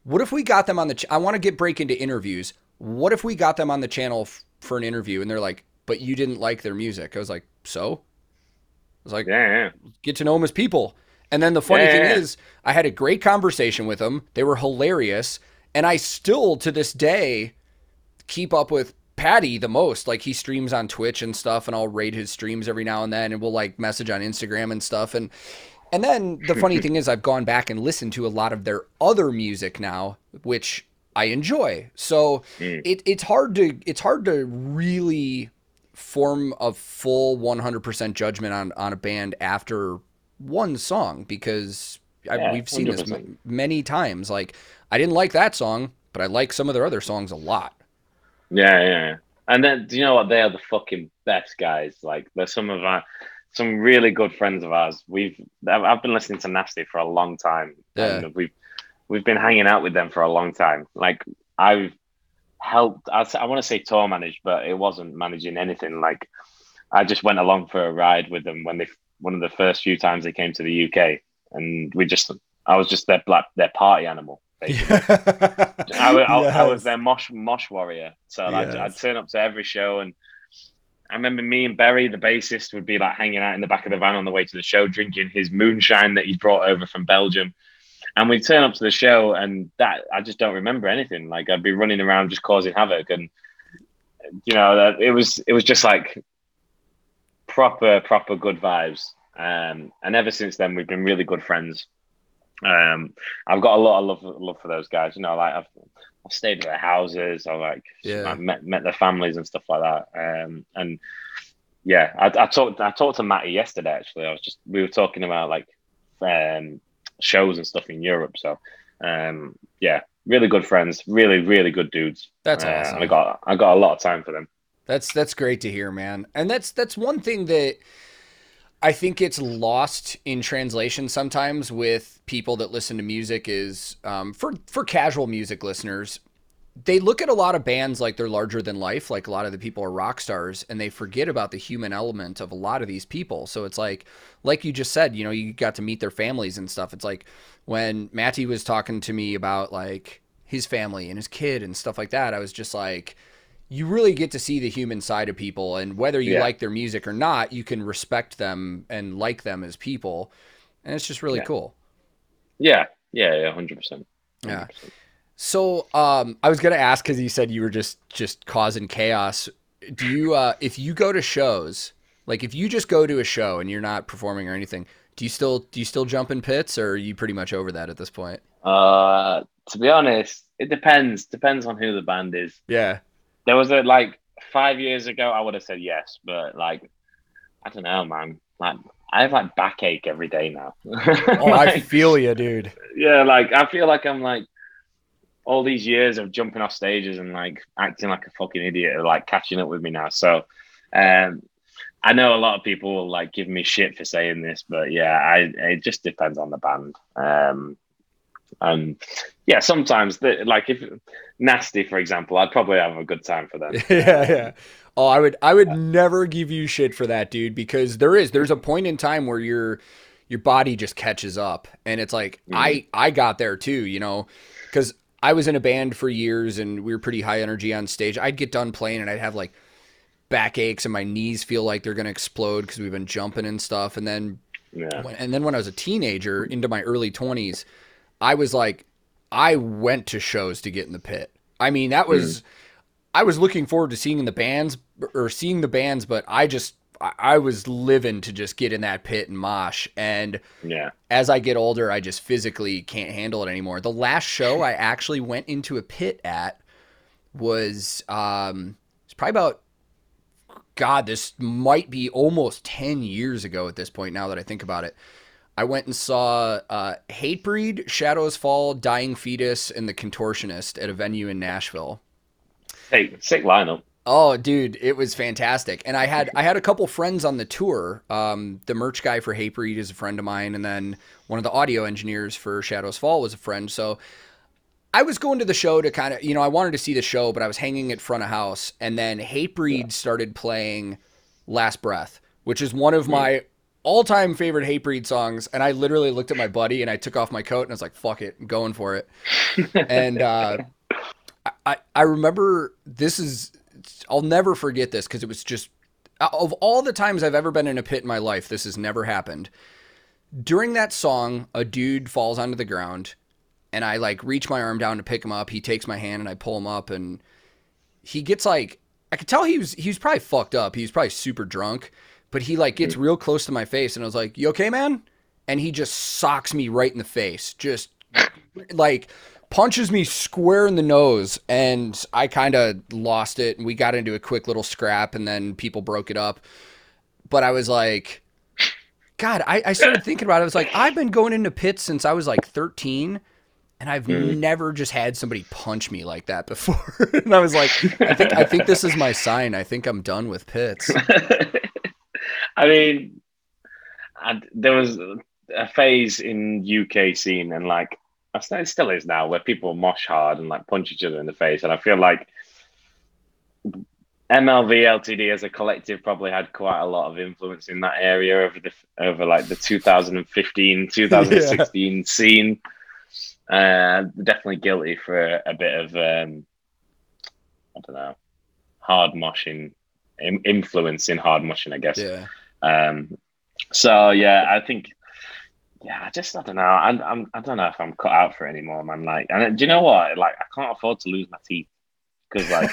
Speaker 1: "What if we got them on the? Ch- I want to get break into interviews. What if we got them on the channel f- for an interview?" And they're like, "But you didn't like their music." I was like, "So?" I was like,
Speaker 2: "Yeah,
Speaker 1: get to know them as people." And then the funny
Speaker 2: Yeah,
Speaker 1: thing is, I had a great conversation with them. They were hilarious, and I still to this day keep up with Patty the most. Like he streams on Twitch and stuff, and I'll raid his streams every now and then, and we'll like message on Instagram and stuff. And and then the funny thing is, I've gone back and listened to a lot of their other music now, which I enjoy. So
Speaker 2: Mm.
Speaker 1: it, it's hard to it's hard to really form a full 100% judgment on on a band after one song because I, we've seen this
Speaker 2: 100%.
Speaker 1: m- many times. Like I didn't like that song, but I like some of their other songs a lot.
Speaker 2: Yeah, yeah. yeah. And then do you know what? They are the fucking best guys. Like they're some of our some really good friends of ours. We've I've been listening to Nasty for a long time.
Speaker 1: Yeah.
Speaker 2: And we've we've been hanging out with them for a long time. Like I've helped I, I want to say tour manage, but it wasn't managing anything. Like I just went along for a ride with them when they one of the first few times they came to the UK and we just I was just their black their party animal. basically. I, wa- I, I was their mosh mosh warrior. So I'd, I'd turn up to every show, and I remember me and Barry, the bassist, would be like hanging out in the back of the van on the way to the show, drinking his moonshine that he'd brought over from Belgium. And we'd turn up to the show, and that I just don't remember anything. Like I'd be running around just causing havoc, and you know, it was it was just like proper proper good vibes. Um, and ever since then, we've been really good friends. Um, I've got a lot of love, love for those guys. You know, like I've, I've stayed at their houses. I've like
Speaker 1: Yeah.
Speaker 2: I've met met their families and stuff like that. Um, and yeah, I, I talked I talked to Matty yesterday. Actually, I was just we were talking about like um, shows and stuff in Europe. So um, yeah, really good friends. Really really good dudes.
Speaker 1: That's
Speaker 2: Uh,
Speaker 1: awesome.
Speaker 2: I got I got a lot of time for them.
Speaker 1: That's that's great to hear, man. And that's that's one thing that I think it's lost in translation sometimes with people that listen to music is um, for for casual music listeners. They look at a lot of bands like they're larger than life, like a lot of the people are rock stars, and they forget about the human element of a lot of these people. So it's like, like you just said, you know, you got to meet their families and stuff. It's like when Matty was talking to me about like his family and his kid and stuff like that. I was just like, you really get to see the human side of people and whether you
Speaker 2: Yeah.
Speaker 1: like their music or not you can respect them and like them as people and it's just really
Speaker 2: Yeah.
Speaker 1: cool
Speaker 2: Yeah, yeah, yeah, hundred percent.
Speaker 1: Yeah. so um i was gonna ask because you said you were just just causing chaos do you uh if you go to shows like if you just go to a show and you're not performing or anything do you still do you still jump in pits or are you pretty much over that at this point
Speaker 2: Uh, to be honest, it depends. Depends on who the band is.
Speaker 1: yeah
Speaker 2: There was a like five years ago, I would have said yes, but like, I don't know, man. Like, I have like backache every day now.
Speaker 1: oh i feel you dude
Speaker 2: yeah, like I feel like I'm like all these years of jumping off stages and like acting like a fucking idiot are like catching up with me now. So, um, I know a lot of people will like give me shit for saying this, but yeah, I it just depends on the band. Um, and yeah, sometimes the, like if nasty, for example, I'd probably have a good time for them.
Speaker 1: yeah, yeah. Oh, I would I would never give you shit for that, dude, because there is there's a point in time where your your body just catches up and it's like mm-hmm. I I got there too, you know, cuz I was in a band for years and we were pretty high energy on stage. I'd get done playing and I'd have like back aches and my knees feel like they're to explode cuz we've been jumping and stuff and then
Speaker 2: Yeah,
Speaker 1: when, and then when I was a teenager into my early 20s, I was like, I went to shows to get in the pit. I mean, that was, I was looking forward to seeing the bands or seeing the bands, but I just, I, was living to just get in that pit and mosh. And
Speaker 2: Yeah.
Speaker 1: as I get older, I just physically can't handle it anymore. The last show I actually went into a pit at was um it's probably about God, this might be almost ten years ago at this point. Now that I think about it, I went and saw uh, Hatebreed, Shadows Fall, Dying Fetus, and The Contortionist at a venue in Nashville.
Speaker 2: Hey, sick lineup.
Speaker 1: Oh, dude, it was fantastic. And I had I had a couple friends on the tour. Um, the merch guy for Hatebreed is a friend of mine, and then one of the audio engineers for Shadows Fall was a friend. So I was going to the show to kind of, you know, I wanted to see the show, but I was hanging at front of house, and then Hatebreed started playing Last Breath, which is one of my all-time favorite Hatebreed songs. And I literally looked at my buddy and I took off my coat and I was like, "Fuck it, I'm going for it." and uh, I I remember this is I'll never forget this because it was just of all the times I've ever been in a pit in my life, this has never happened. During that song, a dude falls onto the ground and I like reach my arm down to pick him up. He takes my hand and I pull him up and he gets like I could tell he was he was probably fucked up. He was probably super drunk, but he like gets mm. real close to my face and I was like, "You okay, man?" And he just socks me right in the face. Just like punches me square in the nose and I kind of lost it and we got into a quick little scrap and then people broke it up. But I was like God, I, I started thinking about it. I was like, I've been going into pits since I was like 13 and I've mm-hmm. never just had somebody punch me like that before. and I was like, I think I think this is my sign. I think I'm done with pits.
Speaker 2: I mean, I, there was a phase in UK scene, and like it still is now, where people mosh hard and like punch each other in the face, and I feel like MLV LTD as a collective probably had quite a lot of influence in that area over the over like the 2015 2016 scene. Uh, definitely guilty for a bit of um, I don't know hard moshing in, influence in hard moshing, I guess.
Speaker 1: Yeah.
Speaker 2: Um, so yeah, I think yeah, I just I don't know. I'm, I'm I don't know if I'm cut out for it anymore, man. Like, and do you know what? Like, I can't afford to lose my teeth because like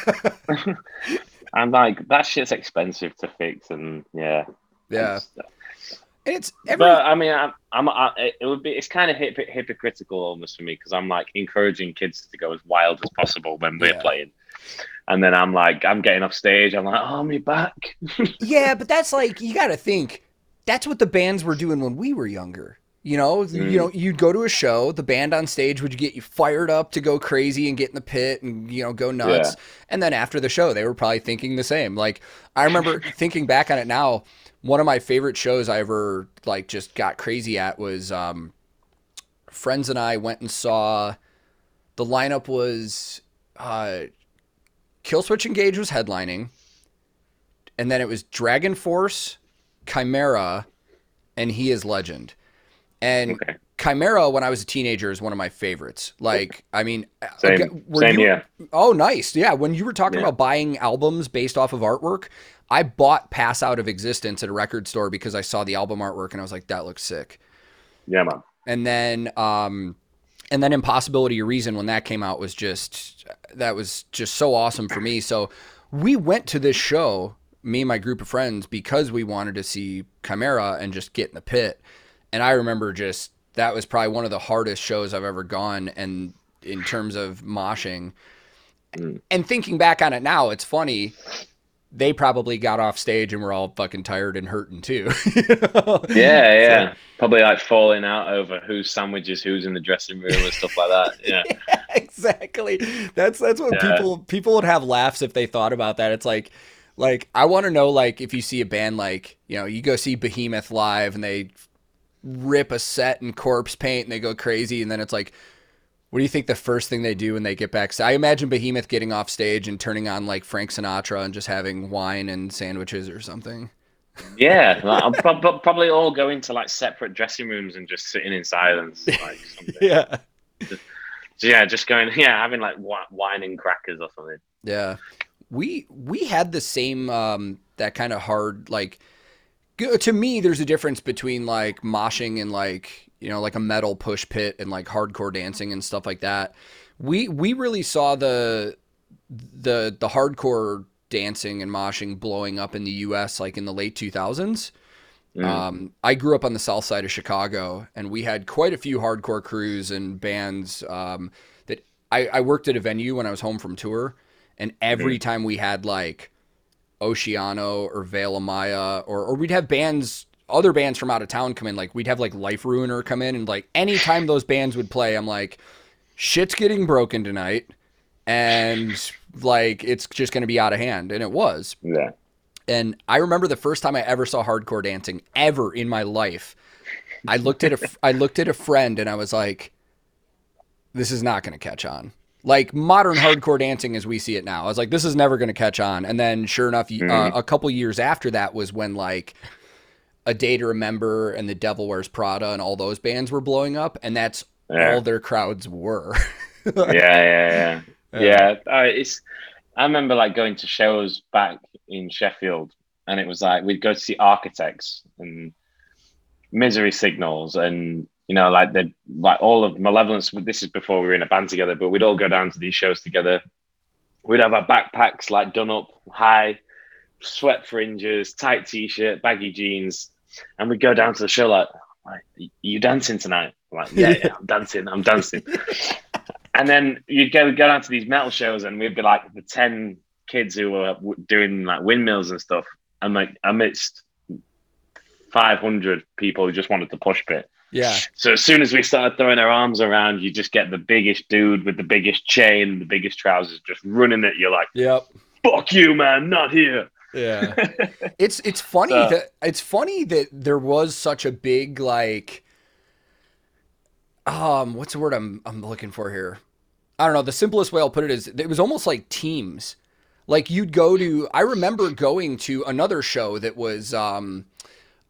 Speaker 2: I'm like that shit's expensive to fix, and yeah,
Speaker 1: Yeah.
Speaker 2: It's-
Speaker 1: every
Speaker 2: but I mean, I'm, I'm I, it would be it's kind of hip, hypocritical almost for me because I'm like encouraging kids to go as wild as possible when we're
Speaker 1: Yeah.
Speaker 2: playing, and then I'm like I'm getting off stage, I'm like, oh, me back.
Speaker 1: Yeah, but that's like you got to think. That's what the bands were doing when we were younger. You know,
Speaker 2: Mm.
Speaker 1: you know, you'd go to a show, the band on stage would get you fired up to go crazy and get in the pit and you know go nuts. And then after the show, they were probably thinking the same. Like I remember thinking back on it now. One of my favorite shows I ever like just got crazy at was um, friends and I went and saw. The lineup was uh, Killswitch Engage was headlining, and then it was Dragon Force, Chimaira, and He is Legend. And
Speaker 2: Okay.
Speaker 1: Chimaira, when I was a teenager, is one of my favorites. Like, I mean,
Speaker 2: Same,
Speaker 1: okay,
Speaker 2: same
Speaker 1: you-
Speaker 2: here.
Speaker 1: Oh, nice. Yeah. When you were talking
Speaker 2: Yeah.
Speaker 1: about buying albums based off of artwork, I bought Pass Out of Existence at a record store because I saw the album artwork and I was like, that looks sick.
Speaker 2: Yeah, man.
Speaker 1: And then, um, and then Impossibility of Reason when that came out was just that was just so awesome for me. So we went to this show, me and my group of friends, because we wanted to see Chimaira and just get in the pit. And I remember just that was probably one of the hardest shows I've ever gone, and in terms of moshing.
Speaker 2: Mm.
Speaker 1: And thinking back on it now, it's funny. They probably got off stage and were all fucking tired and hurting too. you know?
Speaker 2: Yeah, yeah. Probably like falling out over whose sandwiches, who's in the dressing room and stuff like that. Yeah.
Speaker 1: exactly. That's that's what
Speaker 2: Yeah.
Speaker 1: people people would have laughs if they thought about that. It's like like I want to know like if you see a band like, you know, you go see Behemoth live and they rip a set in corpse paint and they go crazy and then it's like what do you think the first thing they do when they get back? I imagine Behemoth getting off stage and turning on like Frank Sinatra and just having wine and sandwiches or something.
Speaker 2: Yeah. I'll prob- probably all go into like separate dressing rooms and just sitting in silence. Like.
Speaker 1: Yeah.
Speaker 2: So, yeah, just going, yeah, having like wi- wine and crackers or something.
Speaker 1: Yeah. We we had the same um that kind of hard like to me there's a difference between like moshing and like you know like a metal push pit and like hardcore dancing and stuff like that. We we really saw the the the hardcore dancing and moshing blowing up in the U.S. like in the late 2000s.
Speaker 2: Mm.
Speaker 1: Um, I grew up on the south side of Chicago, and we had quite a few hardcore crews and bands. Um, that I, I worked at a venue when I was home from tour, and every time we had like Oceano or Veil of Maya, or or we'd have bands, other bands from out of town come in. Like we'd have like Life Ruiner come in, and like anytime those bands would play, I'm like, shit's getting broken tonight, and like it's just gonna be out of hand, and it was.
Speaker 2: yeah.
Speaker 1: And I remember the first time I ever saw hardcore dancing ever in my life. I looked at a I looked at a friend and I was like, "This is not going to catch on." Like modern hardcore dancing as we see it now, I was like, "This is never going to catch on." And then, sure enough, uh,
Speaker 2: Mhm.
Speaker 1: a couple years after that was when like a Day to Remember and the Devil Wears Prada and all those bands were blowing up, and that's
Speaker 2: Yeah.
Speaker 1: all their crowds were.
Speaker 2: yeah, yeah, yeah, yeah. Uh, it's. I remember like going to shows back in Sheffield, and it was like we'd go to see Architects and Misery Signals, and you know, like the like all of Malevolence. This is before we were in a band together, but we'd all go down to these shows together. We'd have our backpacks like done up high, sweat fringes, tight t-shirt, baggy jeans, and we'd go down to the show like, like "Are you dancing tonight? I'm like, yeah, yeah, I'm dancing, I'm dancing. And then you'd go go down to these metal shows, and we'd be like the ten kids who were w- doing like windmills and stuff, and like amidst five hundred people who just wanted to push bit.
Speaker 1: yeah,
Speaker 2: So as soon as we started throwing our arms around, you just get the biggest dude with the biggest chain, the biggest trousers, just running at you like,
Speaker 1: yep.
Speaker 2: "Fuck you, man, not here."
Speaker 1: Yeah. It's it's funny
Speaker 2: So-
Speaker 1: that it's funny that there was such a big like um what's the word I'm I'm looking for here? I don't know. The simplest way I'll put it is it was almost like teams. Like you'd go to I remember going to another show that was um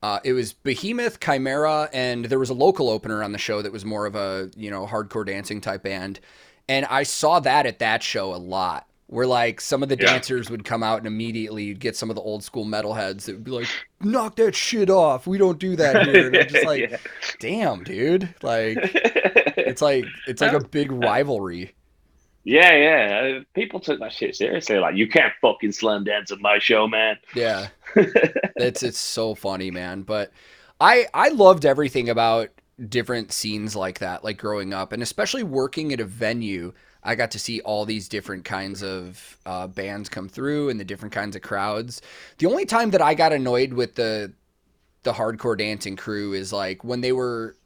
Speaker 1: uh, it was Behemoth, Chimaira, and there was a local opener on the show that was more of a you know hardcore dancing type band, and I saw that at that show a lot. Where like some of the
Speaker 2: Yeah.
Speaker 1: dancers would come out and immediately you'd get some of the old school metalheads that would be like, "Knock that shit off! We don't do that here." And I'm just like,
Speaker 2: Yeah.
Speaker 1: "Damn, dude!" Like it's like it's like a big rivalry.
Speaker 2: yeah, yeah. Uh, People took that shit seriously. Like, you can't fucking slam dance at my show, man.
Speaker 1: Yeah. it's it's so funny, man. But I I loved everything about different scenes like that, like growing up, and especially working at a venue. I got to see all these different kinds of uh, bands come through and the different kinds of crowds. The only time that I got annoyed with the the hardcore dancing crew is like when they were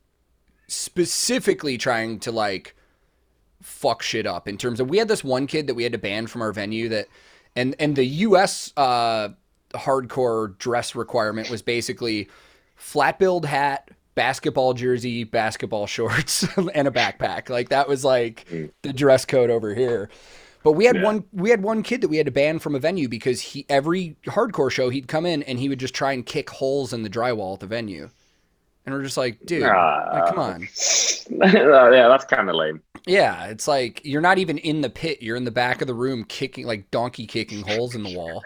Speaker 1: specifically trying to like fuck shit up in terms of we had this one kid that we had to ban from our venue that and and the US uh hardcore dress requirement was basically flat billed hat, basketball jersey, basketball shorts, and a backpack. Like that was like
Speaker 2: Mm.
Speaker 1: the dress code over here. But we had
Speaker 2: Yeah.
Speaker 1: one we had one kid that we had to ban from a venue because he every hardcore show he'd come in and he would just try and kick holes in the drywall at the venue. And we're just like, dude, like, come on.
Speaker 2: yeah, that's kind of lame.
Speaker 1: Yeah, it's like you're not even in the pit. You're in the back of the room kicking like donkey kicking holes in the wall.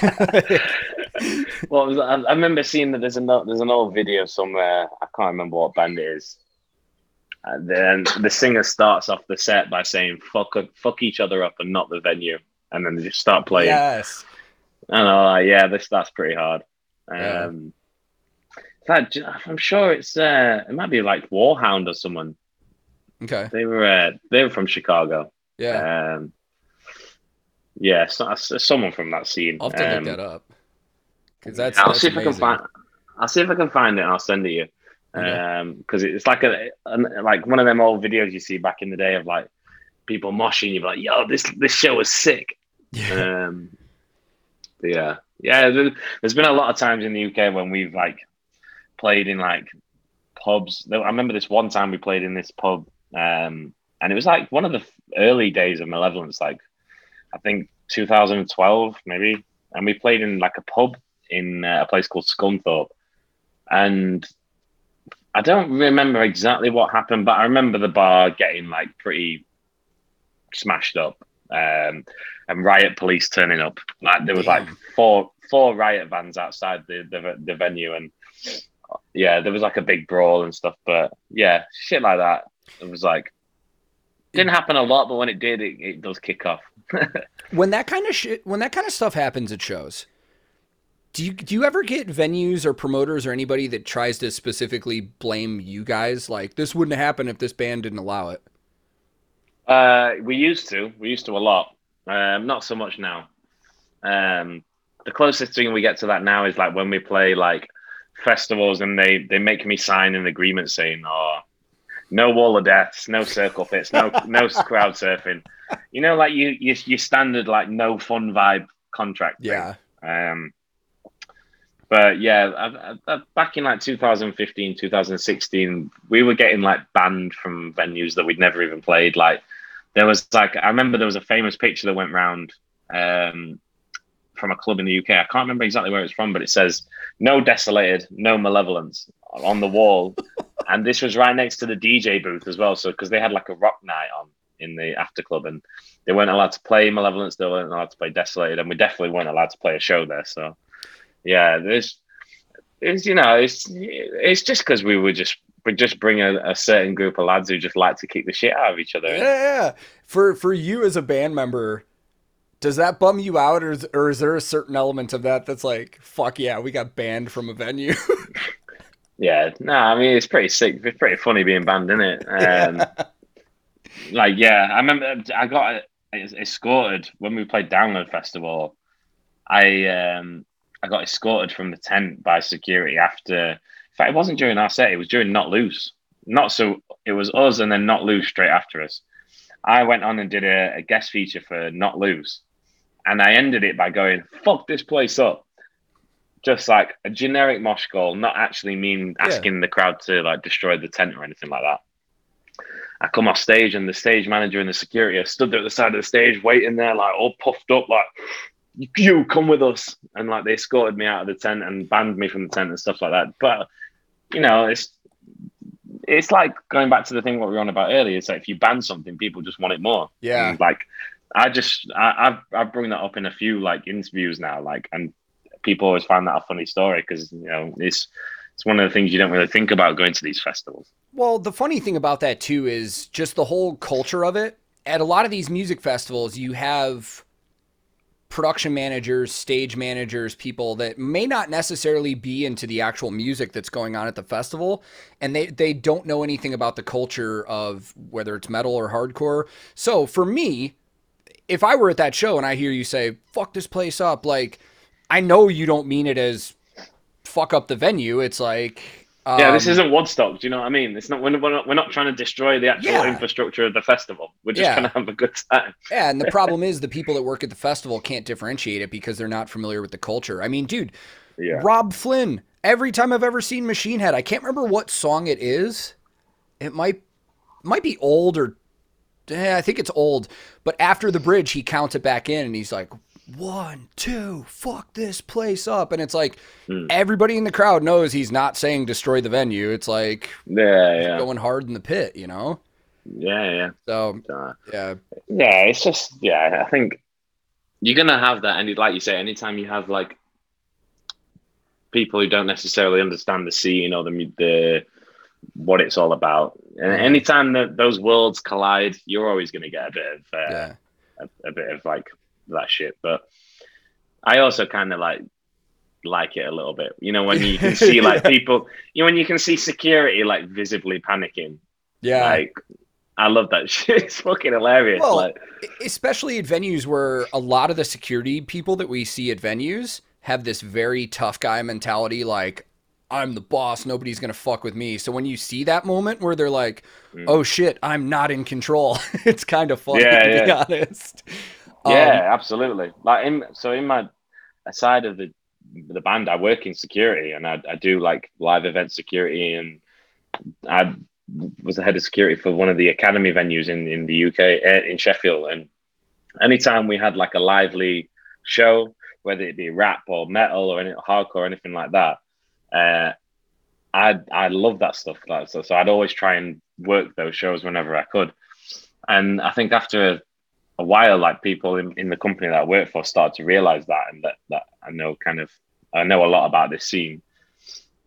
Speaker 2: Well, was- I, I remember seeing that there's an old, there's an old video somewhere. I can't remember what band it is. And then the singer starts off the set by saying "fuck fuck each other up and not the venue," and then they just start playing.
Speaker 1: yes.
Speaker 2: And I'm like, yeah, this that's pretty hard.
Speaker 1: Yeah.
Speaker 2: Um, fact, I'm sure it's uh, it might be like Warhound or someone.
Speaker 1: Okay.
Speaker 2: They were uh, they were from Chicago.
Speaker 1: Yeah.
Speaker 2: Um, yeah, so, so- someone from that scene.
Speaker 1: I'll have to
Speaker 2: Um,
Speaker 1: look that up. Because that's
Speaker 2: I'll
Speaker 1: that's
Speaker 2: see if I can find. I'll see if I can find it. and I'll send it to
Speaker 1: you.
Speaker 2: Um, because it's like a, like one of them old videos you see back in the day of like people moshing. You're like, yo, this this show was sick.
Speaker 1: Yeah.
Speaker 2: Um, yeah, yeah. there- There's been a lot of times in the UK when we've like played in like pubs. I remember this one time we played in this pub, um, and it was like one of the early days of Malevolence, like I think 2012 maybe, and we played in like a pub in uh, a place called Scunthorpe, and I don't remember exactly what happened, but I remember the bar getting like pretty smashed up. Um, and riot police turning up. Like there was like four four riot vans outside the, the the venue, and yeah, there was like a big brawl and stuff. But yeah, shit like that. It was like didn't happen a lot, but when it did, it, it does kick off.
Speaker 1: when that kind of shit, when that kind of stuff happens at shows, do you do you ever get venues or promoters or anybody that tries to specifically blame you guys? Like this wouldn't happen if this band didn't allow it.
Speaker 2: Uh, we used to. We used to a lot. Um, not so much now. Um, the closest thing we get to that now is like when we play like festivals and they they make me sign an agreement saying, "Oh, no wall of deaths, no circle pits, no no crowd surfing." You know, like you you your standard like no fun vibe contract. Thing.
Speaker 1: Yeah.
Speaker 2: Um, but yeah, I, I, back in like 2015, 2016, we were getting like banned from venues that we'd never even played. Like there was like I remember there was a famous picture that went round um, from a club in the UK. I can't remember exactly where it's from, but it says "No desolated, no malevolence" on the wall, and this was right next to the DJ booth as well. So because they had like a rock night on in the after club, and they weren't allowed to play malevolence, they weren't allowed to play desolated, and we definitely weren't allowed to play a show there. So yeah, there's, it's you know, it's it's just because we were just we just bring a, a, certain group of lads who just like to kick the shit out of each other.
Speaker 1: Yeah, yeah. For for you as a band member, does that bum you out, or is, or is there a certain element of that that's like, fuck yeah, we got banned from a venue?
Speaker 2: yeah, no, I mean it's pretty sick. It's pretty funny being banned, isn't it? Um, yeah. Like, yeah, I remember I got escorted when we played Download Festival. I um I got escorted from the tent by security after. In fact, it wasn't during our set; it was during Knocked Loose. Not so. It was us and then Knocked Loose straight after us. I went on and did a, a guest feature for Knocked Loose, and I ended it by going, "Fuck this place up." Just like a generic mosh call, not actually mean asking yeah. the crowd to like destroy the tent or anything like that. I come off stage and the stage manager and the security are stood there at the side of the stage waiting there, like all puffed up, like you come with us. And like they escorted me out of the tent and banned me from the tent and stuff like that. But you know it's it's like going back to the thing what we were on about earlier. It's like if you ban something people just want it more.
Speaker 1: Yeah.
Speaker 2: And like i just I, have i've brought that up in a few like interviews now like and people always find that a funny story because you know it's it's one of the things you don't really think about going to these festivals.
Speaker 1: Well the funny thing about that too is just the whole culture of it. At a lot of these music festivals you have production managers, stage managers, people that may not necessarily be into the actual music that's going on at the festival and they they don't know anything about the culture of whether it's metal or hardcore. So for me, if I were at that show and I hear you say fuck this place up, like I know you don't mean it as fuck up the venue. It's like
Speaker 2: um, yeah, this um, isn't Woodstock. Do you know what I mean? It's not we're, not we're not trying to destroy the actual yeah. infrastructure of the festival. We're just yeah. trying to have a good time.
Speaker 1: yeah, and the problem is the people that work at the festival can't differentiate it because they're not familiar with the culture. I mean, dude, yeah. Robb Flynn. Every time I've ever seen Machine Head, I can't remember what song it is. It might might be old or eh, I think it's old. But after the bridge, he counts it back in, and he's like, one, two, fuck this place up. And it's like mm. everybody in the crowd knows he's not saying destroy the venue. It's like
Speaker 2: yeah, yeah.
Speaker 1: going hard in the pit, you know?
Speaker 2: Yeah, yeah.
Speaker 1: So uh, yeah.
Speaker 2: Yeah, it's just yeah, I think you're gonna have that and like you say, anytime you have like people who don't necessarily understand the scene or the the what it's all about. And hmm. anytime that those worlds collide, you're always going to get a bit of uh, yeah. a, a, bit of like that shit. But I also kind of like like it a little bit. You know, when you can see like people, you know, when you can see security like visibly panicking.
Speaker 1: Yeah.
Speaker 2: Like I love that shit. It's fucking hilarious. Well, like,
Speaker 1: especially at venues where a lot of the security people that we see at venues have this very tough guy mentality. Like, I'm the boss. Nobody's gonna fuck with me. So when you see that moment where they're like, mm. "Oh shit, I'm not in control," it's kind of funny yeah, to yeah. be honest.
Speaker 2: Yeah, um, absolutely. Like in so in my aside of the the band, I work in security and I, I do like live event security and I was the head of security for one of the academy venues in in the UK eh, in Sheffield. And anytime we had like a lively show whether it be rap or metal or any hardcore or anything like that uh, I I love that stuff. Like so, so I'd always try and work those shows whenever I could. And I think after a while, like people in, in the company that I work for start to realize that and that, that I know kind of, I know a lot about this scene.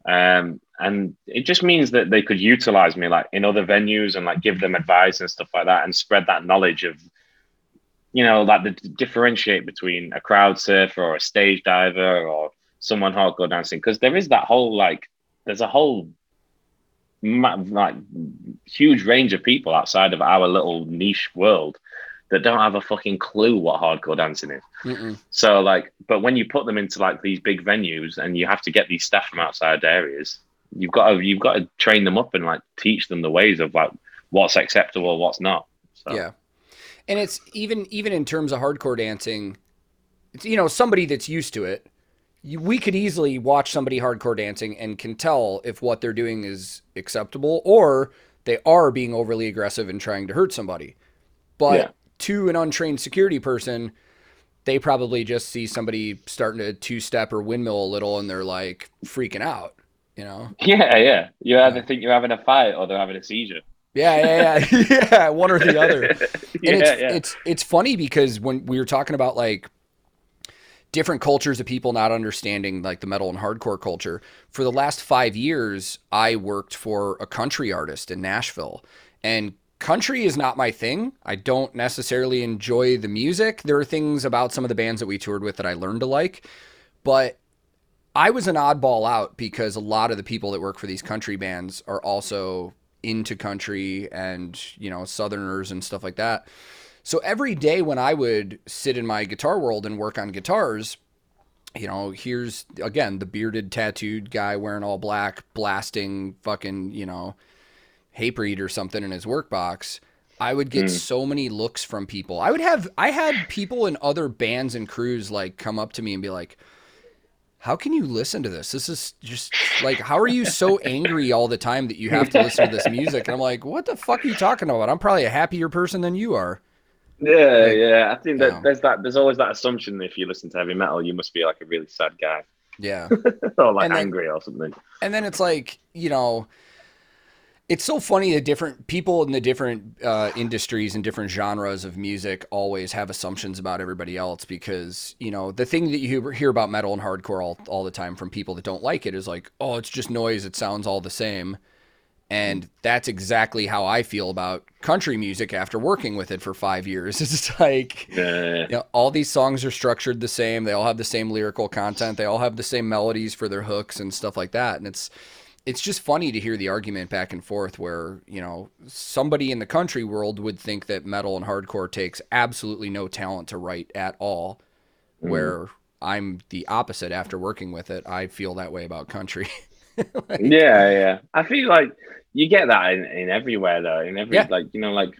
Speaker 2: Um, and it just means that they could utilize me like in other venues and like give them advice and stuff like that and spread that knowledge of you know like the differentiate between a crowd surfer or a stage diver or someone hardcore dancing because there is that whole like there's a whole like huge range of people outside of our little niche world that don't have a fucking clue what hardcore dancing is. Mm-mm. So like, but when you put them into like these big venues and you have to get these staff from outside areas, you've got to you've got to train them up and like teach them the ways of like what's acceptable, what's not.
Speaker 1: So. Yeah, and it's even even in terms of hardcore dancing, it's you know somebody that's used to it. You, we could easily watch somebody hardcore dancing and can tell if what they're doing is acceptable or they are being overly aggressive and trying to hurt somebody. But yeah. To an untrained security person, they probably just see somebody starting to two step or windmill a little and they're like freaking out you know?
Speaker 2: Yeah, yeah. You either yeah. think you're having a fight or they're having a seizure.
Speaker 1: Yeah, yeah, yeah, yeah. One or the other. And yeah, it's yeah. it's it's funny because when we were talking about like different cultures of people not understanding like the metal and hardcore culture, for the last five years, I worked for a country artist in Nashville, and country is not my thing. I don't necessarily enjoy the music. There are things about some of the bands that we toured with that I learned to like, but I was an oddball out because a lot of the people that work for these country bands are also into country and, you know, Southerners and stuff like that. So every day when I would sit in my guitar world and work on guitars, you know, here's again the bearded, tattooed guy wearing all black, blasting fucking, you know, Hatebreed or something in his workbox. I would get mm. so many looks from people. I would have, I had people in other bands and crews like come up to me and be like, how can you listen to this? This is just like, how are you so angry all the time that you have to listen to this music? And I'm like, what the fuck are you talking about? I'm probably a happier person than you are.
Speaker 2: Yeah, like, yeah. I think that there's that. There's always that assumption if you listen to heavy metal, you must be like a really sad guy.
Speaker 1: Yeah,
Speaker 2: or like and angry then, or something.
Speaker 1: And then it's like, you know, it's so funny that different people in the different uh, industries and different genres of music always have assumptions about everybody else because you know the thing that you hear about metal and hardcore all, all the time from people that don't like it is like oh it's just noise it sounds all the same and that's exactly how I feel about country music after working with it for five years. It's like you know, all these songs are structured the same. They all have the same lyrical content. They all have the same melodies for their hooks and stuff like that. And it's it's just funny to hear the argument back and forth where, you know, somebody in the country world would think that metal and hardcore takes absolutely no talent to write at all, mm. where I'm the opposite after working with it. I feel that way about country.
Speaker 2: like, yeah, yeah. I feel like you get that in, in everywhere though. In every yeah. like, you know, like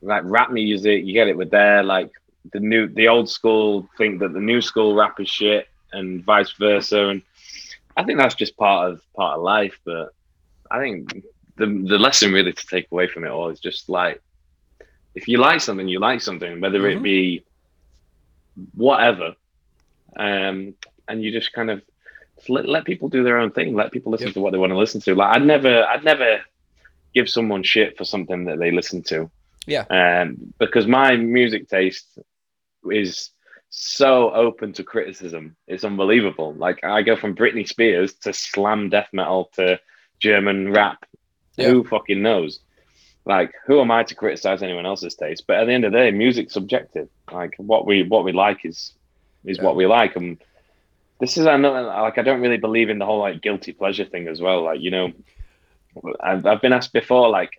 Speaker 2: like rap music, you get it with their like the new the old school think that the new school rap is shit and vice versa and I think that's just part of part of life. But I think the the lesson really to take away from it all is just like if you like something, you like something, whether mm-hmm. it be whatever, um, and you just kind of let, let people do their own thing. Let people listen yep. to what they want to listen to. Like I'd never, I'd never give someone shit for something that they listen to.
Speaker 1: Yeah.
Speaker 2: Um, because my music taste is so open to criticism. It's unbelievable. Like I go from Britney Spears to slam death metal to German rap. Yeah. Who fucking knows? Like, who am I to criticize anyone else's taste? But at the end of the day, music's subjective. Like what we what we like is is yeah. what we like. And this is another like I don't really believe in the whole like guilty pleasure thing as well. Like, you know, I've, I've been asked before, like,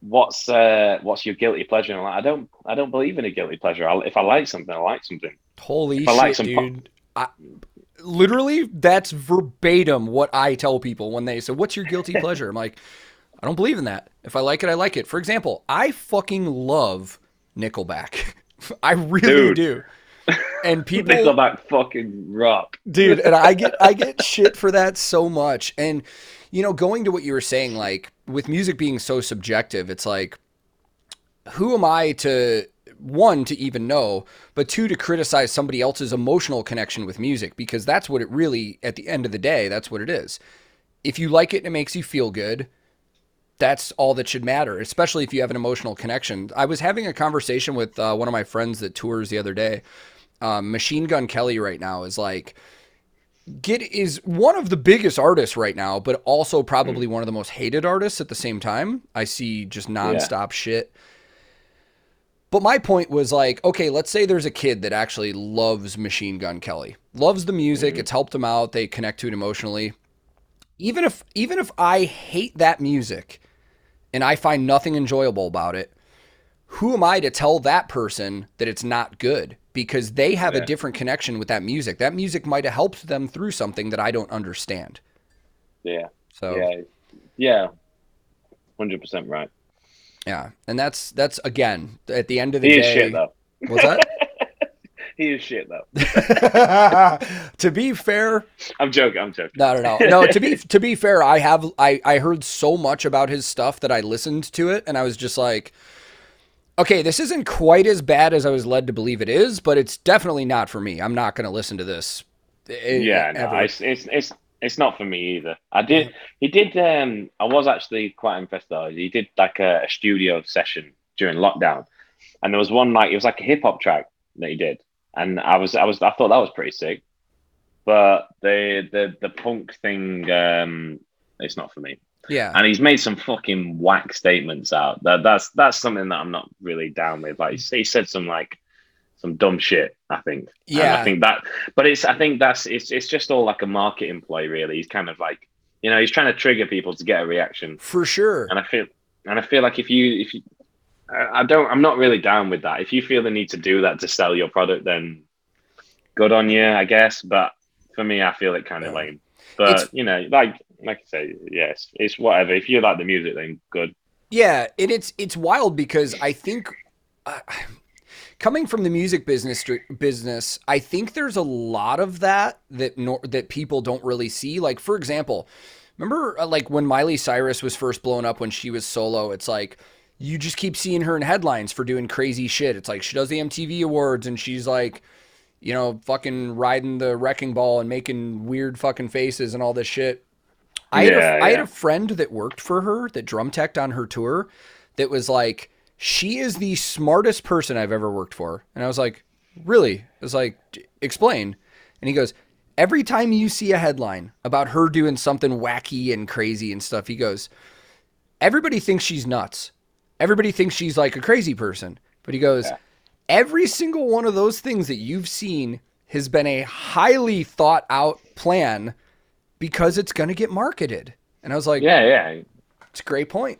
Speaker 2: what's uh, what's your guilty pleasure? And I'm like, I don't I don't believe in a guilty pleasure. I, if I like something, I like something.
Speaker 1: Holy shit, like dude! I, literally, that's verbatim what I tell people when they say, "What's your guilty pleasure?" I'm like, I don't believe in that. If I like it, I like it. For example, I fucking love Nickelback. I really dude. do. And people
Speaker 2: Nickelback fucking rock,
Speaker 1: dude. And I get I get shit for that so much. And you know, going to what you were saying, like with music being so subjective, it's like, who am I to one to even know, but two to criticize somebody else's emotional connection with music because that's what it really, at the end of the day, that's what it is. If you like it and it makes you feel good, that's all that should matter, especially if you have an emotional connection. I was having a conversation with uh, one of my friends that tours the other day. Um, Machine Gun Kelly right now is like Get is one of the biggest artists right now, but also probably hmm. one of the most hated artists at the same time. I see just nonstop shit. But my point was like, okay, let's say there's a kid that actually loves Machine Gun Kelly, loves the music, hmm. it's helped them out, they connect to it emotionally. Even if even if I hate that music and I find nothing enjoyable about it, who am I to tell that person that it's not good? Because they have a different connection with that music. That music might have helped them through something that I don't understand.
Speaker 2: Yeah.
Speaker 1: So
Speaker 2: Yeah. Yeah. Hundred percent right.
Speaker 1: yeah. And that's that's again at the end of the day.
Speaker 2: He
Speaker 1: day.
Speaker 2: is shit though.
Speaker 1: What's that?
Speaker 2: He is shit though.
Speaker 1: to be fair,
Speaker 2: I'm joking. I'm joking.
Speaker 1: no, no, no, no. To be to be fair, I have I I heard so much about his stuff that I listened to it and I was just like, okay, this isn't quite as bad as I was led to believe it is, but it's definitely not for me. I'm not going to listen to this. eh,
Speaker 2: yeah, no, it's, it's it's it's not for me either. I did he did um I was actually quite impressed though. He did like a, a studio session during lockdown. And there was one like it was like a hip hop track that he did. And I was I was I thought that was pretty sick. But the the the punk thing um it's not for me.
Speaker 1: Yeah.
Speaker 2: And he's made some fucking whack statements out. That that's that's something that I'm not really down with. Like he said some like some dumb shit. I think. And
Speaker 1: Yeah.
Speaker 2: I think that, but it's I think that's it's it's just all like a marketing play. Really, he's kind of like you know he's trying to trigger people to get a reaction.
Speaker 1: For sure.
Speaker 2: And I feel and I feel like if you if you I I don't I'm not really down with that. If you feel the need to do that to sell your product, then good on you, I guess. But for me, I feel it kind of
Speaker 1: Yeah.
Speaker 2: lame. But
Speaker 1: It's-
Speaker 2: you know, like like I say, yes, it's whatever. If you like the music, then good.
Speaker 1: Yeah, and it's it's wild because I think uh, coming from the music business business, I think there's a lot of that that nor, that people don't really see. Like for example, remember uh, like when Miley Cyrus was first blown up when she was solo, it's like you just keep seeing her in headlines for doing crazy shit. It's like she does the MTV awards and she's like you know, fucking riding the wrecking ball and making weird fucking faces and all this shit. I had,
Speaker 2: Yeah,
Speaker 1: a, I had a friend that worked for her that drum teched on her tour that was like, she is the smartest person I've ever worked for. And I was like, really? I was like, explain. And he goes, every time you see a headline about her doing something wacky and crazy and stuff, he goes, everybody thinks she's nuts. Everybody thinks she's like a crazy person. But he goes,
Speaker 2: Yeah.
Speaker 1: every single one of those things that you've seen has been a highly thought out plan because it's going to get marketed. And I was like,
Speaker 2: Yeah, yeah.
Speaker 1: it's a great point.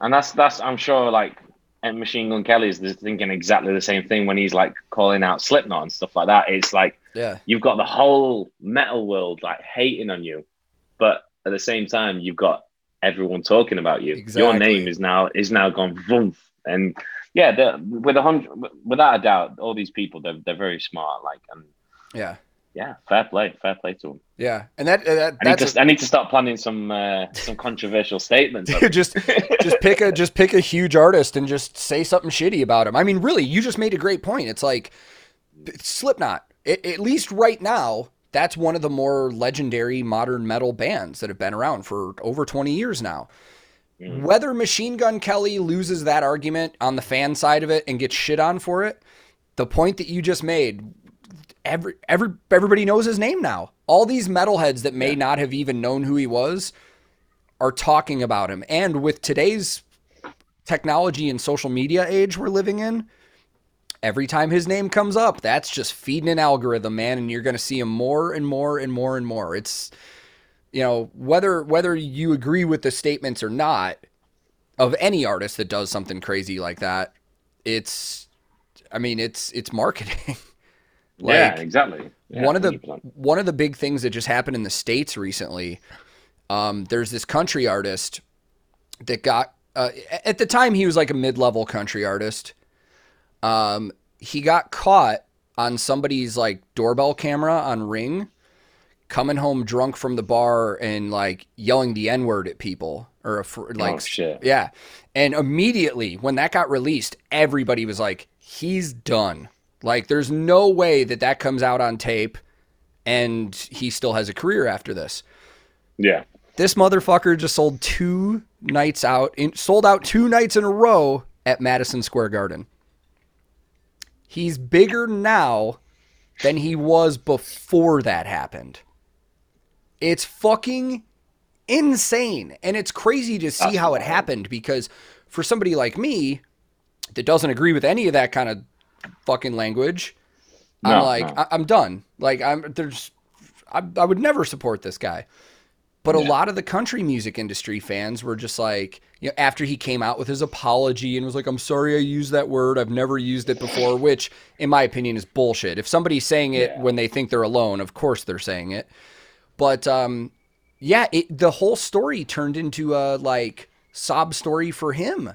Speaker 2: And that's that's I'm sure like Machine Gun Kelly is thinking exactly the same thing when he's like calling out Slipknot and stuff like that. It's like
Speaker 1: Yeah.
Speaker 2: you've got the whole metal world like hating on you, but at the same time you've got everyone talking about you. Your name is now is now gone vroom. And yeah, with a hundred without a doubt, all these people they're they're very smart. Like and
Speaker 1: Yeah.
Speaker 2: Yeah, fair play, fair play to him.
Speaker 1: Yeah. And that, uh, that
Speaker 2: I need to I need to start planning some uh, some controversial statements.
Speaker 1: a- just just pick a just pick a huge artist and just say something shitty about him. I mean, really, you just made a great point. It's like Slipknot. It, at least right now, that's one of the more legendary modern metal bands that have been around for over 20 years now.
Speaker 2: Mhm.
Speaker 1: Whether Machine Gun Kelly loses that argument on the fan side of it and gets shit on for it, the point that you just made, every every everybody knows his name now. All these metalheads that may not have even known who he was are talking about him. And with today's technology and social media age we're living in, every time his name comes up, that's just feeding an algorithm, man, and you're going to see him more and more and more and more. It's you know, whether whether you agree with the statements or not of any artist that does something crazy like that, it's I mean, it's it's marketing.
Speaker 2: yeah, exactly. Yeah,
Speaker 1: one of the
Speaker 2: 100%.
Speaker 1: one of the big things that just happened in the states recently. Um, there's this country artist that got uh, at the time he was like a mid-level country artist. Um, he got caught on somebody's like doorbell camera on Ring, coming home drunk from the bar and like yelling the n-word at people or a, fr- like
Speaker 2: oh shit.
Speaker 1: yeah. And immediately when that got released, everybody was like, he's done. Like, there's no way that that comes out on tape and he still has a career after this.
Speaker 2: Yeah.
Speaker 1: This motherfucker just sold two nights out, in, sold out two nights in a row at Madison Square Garden. He's bigger now than he was before that happened. It's fucking insane. And it's crazy to see how it happened because for somebody like me that doesn't agree with any of that kind of fucking language, I'm like,
Speaker 2: no.
Speaker 1: I- I'm done. Like, I'm there's, I, I would never support this guy. But a lot of the country music industry fans were just like, you know, after he came out with his apology and was like, I'm sorry I used that word. I've never used it before, which, in my opinion, is bullshit. If somebody's saying it
Speaker 2: Yeah.
Speaker 1: when they think they're alone, of course they're saying it. But um, yeah, it, the whole story turned into a like sob story for him.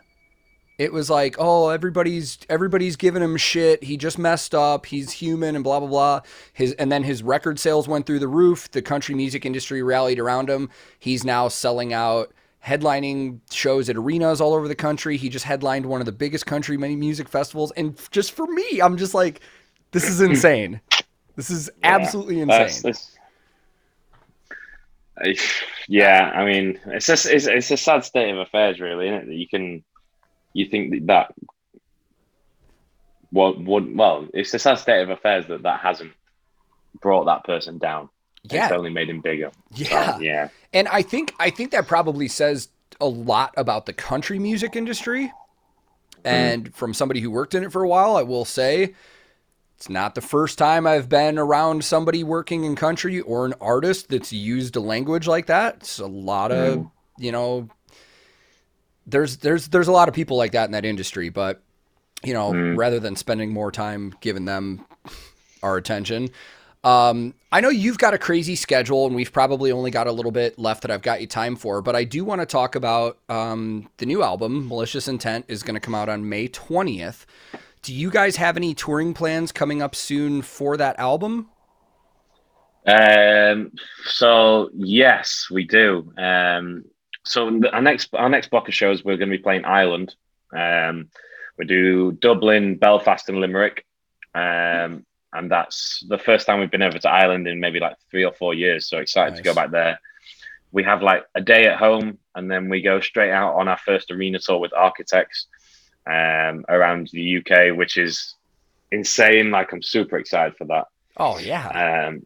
Speaker 1: It was like, oh, everybody's everybody's giving him shit. He just messed up. He's human and blah blah blah. His and then his record sales went through the roof. The country music industry rallied around him. He's now selling out, headlining shows at arenas all over the country. He just headlined one of the biggest country music festivals. And just for me, I'm just like, this is hmm. insane. This is absolutely insane.
Speaker 2: That's, that's, I- yeah, I mean, it's just it's, it's a sad state of affairs, really, isn't it? That you can, you think that, that what would well, it's a sad state of affairs that that hasn't brought that person down. It's
Speaker 1: yeah,
Speaker 2: only made him bigger. So,
Speaker 1: yeah.
Speaker 2: yeah,
Speaker 1: And I think I think that probably says a lot about the country music industry. Hmm. And from somebody who worked in it for a while, I will say it's not the first time I've been around somebody working in country or an artist that's used a language like that. It's a lot of, hmm. you know, there's there's there's a lot of people like that in that industry, but you know,
Speaker 2: Mm.
Speaker 1: rather than spending more time giving them our attention, um, I know you've got a crazy schedule, and we've probably only got a little bit left that I've got you time for. But I do want to talk about um, the new album, Malicious Intent, is going to come out on May twentieth. Do you guys have any touring plans coming up soon for that album?
Speaker 2: Um, so yes, we do. Um, so the- our next our next block of shows we're going to be playing Ireland. Um, we do Dublin, Belfast, and Limerick. Um, and that's the first time we've been over to Ireland in maybe like three or four years. So excited to go back there. We have like a day at home, and then we go straight out on our first arena tour with Architects um, around the UK, which is insane. Like I'm super excited for that.
Speaker 1: Oh yeah,
Speaker 2: Um,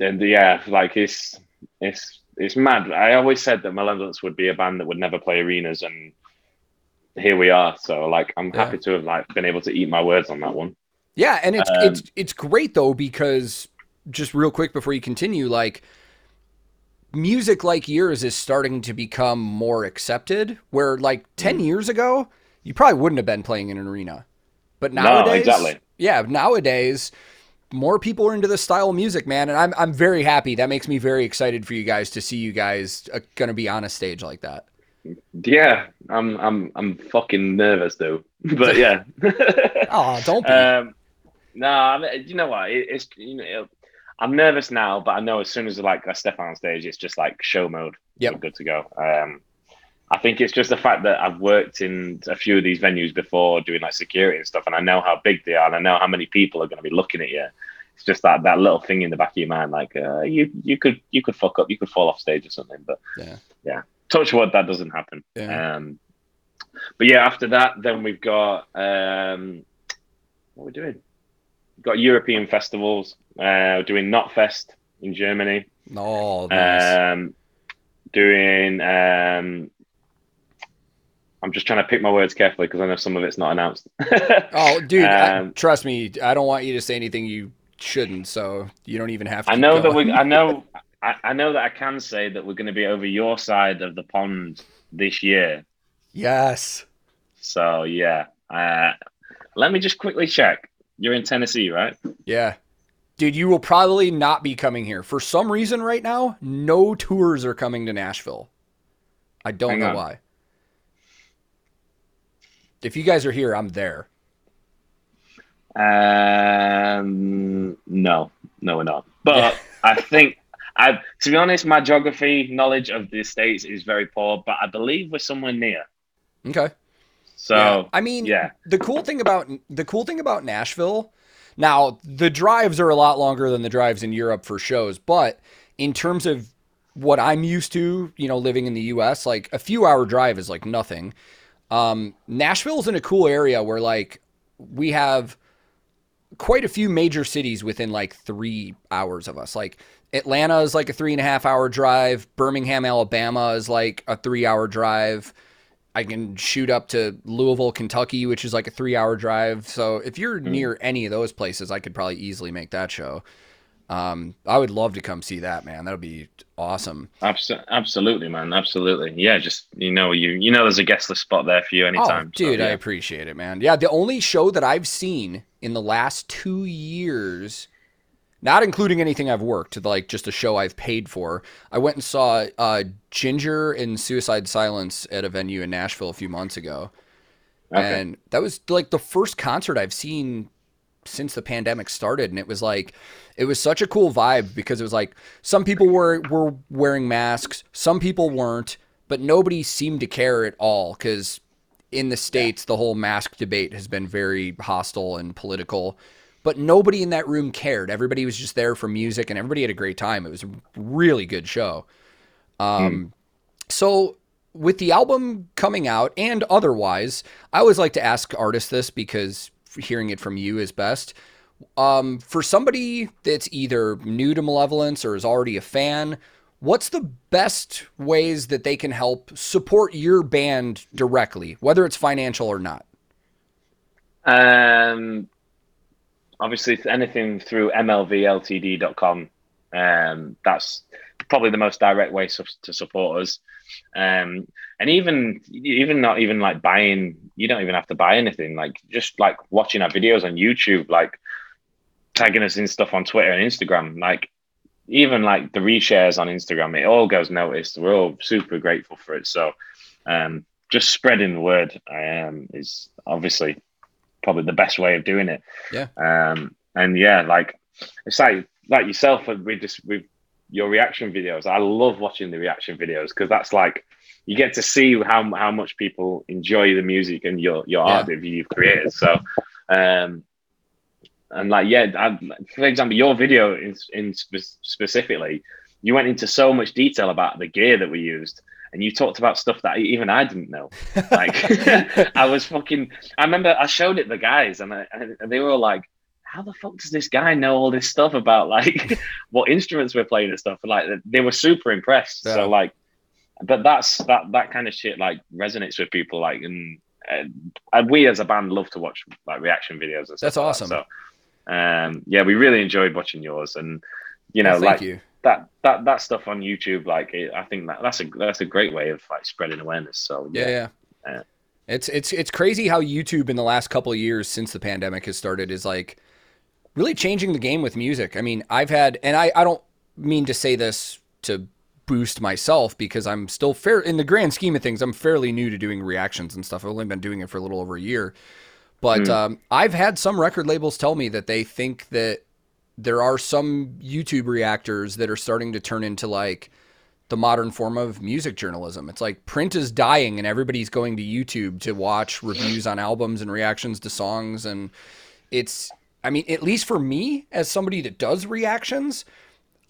Speaker 2: and yeah, like it's it's it's mad. I always said that Malevolence would be a band that would never play arenas, and here we are. So like, I'm
Speaker 1: Yeah.
Speaker 2: happy to have like been able to eat my words on that one.
Speaker 1: yeah, and it's
Speaker 2: um,
Speaker 1: it's it's great though because just real quick before you continue, like music like yours is starting to become more accepted. Where like ten
Speaker 2: Mm.
Speaker 1: years ago, you probably wouldn't have been playing in an arena, but
Speaker 2: No,
Speaker 1: nowadays,
Speaker 2: exactly.
Speaker 1: yeah, nowadays. More people are into this style of music, man, and I'm I'm very happy. That makes me very excited for you guys to see you guys uh, gonna be on a stage like that.
Speaker 2: Yeah, I'm I'm I'm fucking nervous though, but yeah.
Speaker 1: Oh, don't be.
Speaker 2: um, no, I mean, you know what? It, it's you know, I'm nervous now, but I know as soon as like I step on stage, it's just like show mode. Yeah, good to go. Um, I think it's just the fact that I've worked in a few of these venues before, doing like security and stuff, and I know how big they are, and I know how many people are going to be looking at you. It's just that that little thing in the back of your mind, like uh, you you could you could fuck up, you could fall off stage or something. But
Speaker 1: Yeah.
Speaker 2: yeah. Touch wood, that doesn't happen.
Speaker 1: Yeah.
Speaker 2: Um, but yeah, after that, then we've got um, what are we doing? We've got European festivals. Uh, we're doing Knotfest in Germany.
Speaker 1: Oh, nice.
Speaker 2: Um, doing. Um, I'm just trying to pick my words carefully because I know some of it's not announced.
Speaker 1: Oh, dude, I-
Speaker 2: Um,
Speaker 1: trust me, I don't want you to say anything you shouldn't, so you don't even have to.
Speaker 2: I know that we. I know. I, I know that I can say that we're going to be over your side of the pond this year.
Speaker 1: Yes.
Speaker 2: So yeah. Uh, let me just quickly check. You're in Tennessee, right?
Speaker 1: Yeah. Dude, you will probably not be coming here. For some reason right now, no tours are coming to Nashville. I don't
Speaker 2: Hang
Speaker 1: know
Speaker 2: on.
Speaker 1: why. If you guys are here, I'm there.
Speaker 2: Um, no, no, we're not. But I think, I to be honest, my geography knowledge of the states is very poor. But I believe we're somewhere near.
Speaker 1: Okay.
Speaker 2: So
Speaker 1: Yeah. I mean,
Speaker 2: yeah.
Speaker 1: the cool thing about the cool thing about Nashville, now the drives are a lot longer than the drives in Europe for shows, but in terms of what I'm used to, you know, living in the US, like a few hour drive is like nothing. Um, Nashville's in a cool area where like we have quite a few major cities within like three hours of us. Like Atlanta is like a three and a half hour drive. Birmingham, Alabama is like a three hour drive. I can shoot up to Louisville, Kentucky, which is like a three hour drive. So if you're mm. near any of those places, I could probably easily make that show. Um, I would love to come see that, man. That would be awesome.
Speaker 2: Absolutely, man. Absolutely. Yeah, just you know, you you know, there's a guest list spot there for you anytime.
Speaker 1: Oh, dude, so, yeah. I appreciate it, man. Yeah, the only show that I've seen in the last two years not including anything I've worked, to like just a show I've paid for. I went and saw uh, Ginger and Suicide Silence at a venue in Nashville a few months ago. Okay. And that was like the first concert I've seen since the pandemic started. And it was like, it was such a cool vibe because it was like some people were, were wearing masks, some people weren't, but nobody seemed to care at all because in the States, the whole mask debate has been very hostile and political but nobody in that room cared. Everybody was just there for music, and everybody had a great time. It was a really good show. Um, mm. So with the album coming out and otherwise, I always like to ask artists this because hearing it from you is best. Um, for somebody that's either new to Malevolence or is already a fan, what's the best ways that they can help support your band directly, whether it's financial or not?
Speaker 2: Um, obviously anything through mlvltd.com um, that's probably the most direct way to support us um, and even even not even like buying you don't even have to buy anything like just like watching our videos on youtube like tagging us in stuff on twitter and instagram like even like the reshares on instagram it all goes noticed we're all super grateful for it so um, just spreading the word um, is obviously probably the best way of doing it.
Speaker 1: Yeah.
Speaker 2: Um, and yeah, like it's like like yourself we just with your reaction videos. I love watching the reaction videos because that's like you get to see how how much people enjoy the music and your your yeah. art that you've created. So, um, and like yeah, I, for example, your video in in spe- specifically, you went into so much detail about the gear that we used and you talked about stuff that even I didn't know. Like I was fucking. I remember I showed it the guys, and, I, and they were like, "How the fuck does this guy know all this stuff about like what instruments we're playing and stuff?" And, like they were super impressed. Yeah. So like, but that's that that kind of shit like resonates with people. Like, and, and we as a band love to watch like reaction videos and stuff.
Speaker 1: That's awesome.
Speaker 2: Like that. So, um, yeah, we really enjoyed watching yours, and you know, like. You that that that stuff on YouTube, like it, I think that that's a that's a great way of like spreading awareness. So
Speaker 1: yeah, yeah. yeah. It's it's it's crazy how YouTube in the last couple of years since the pandemic has started is like really changing the game with music. I mean, I've had and I I don't mean to say this to boost myself because I'm still fair in the grand scheme of things. I'm fairly new to doing reactions and stuff. I've only been doing it for a little over a year, but mm. um, I've had some record labels tell me that they think that there are some YouTube reactors that are starting to turn into like the modern form of music journalism. It's like print is dying and everybody's going to YouTube to watch reviews on albums and reactions to songs and it's I mean, at least for me as somebody that does reactions,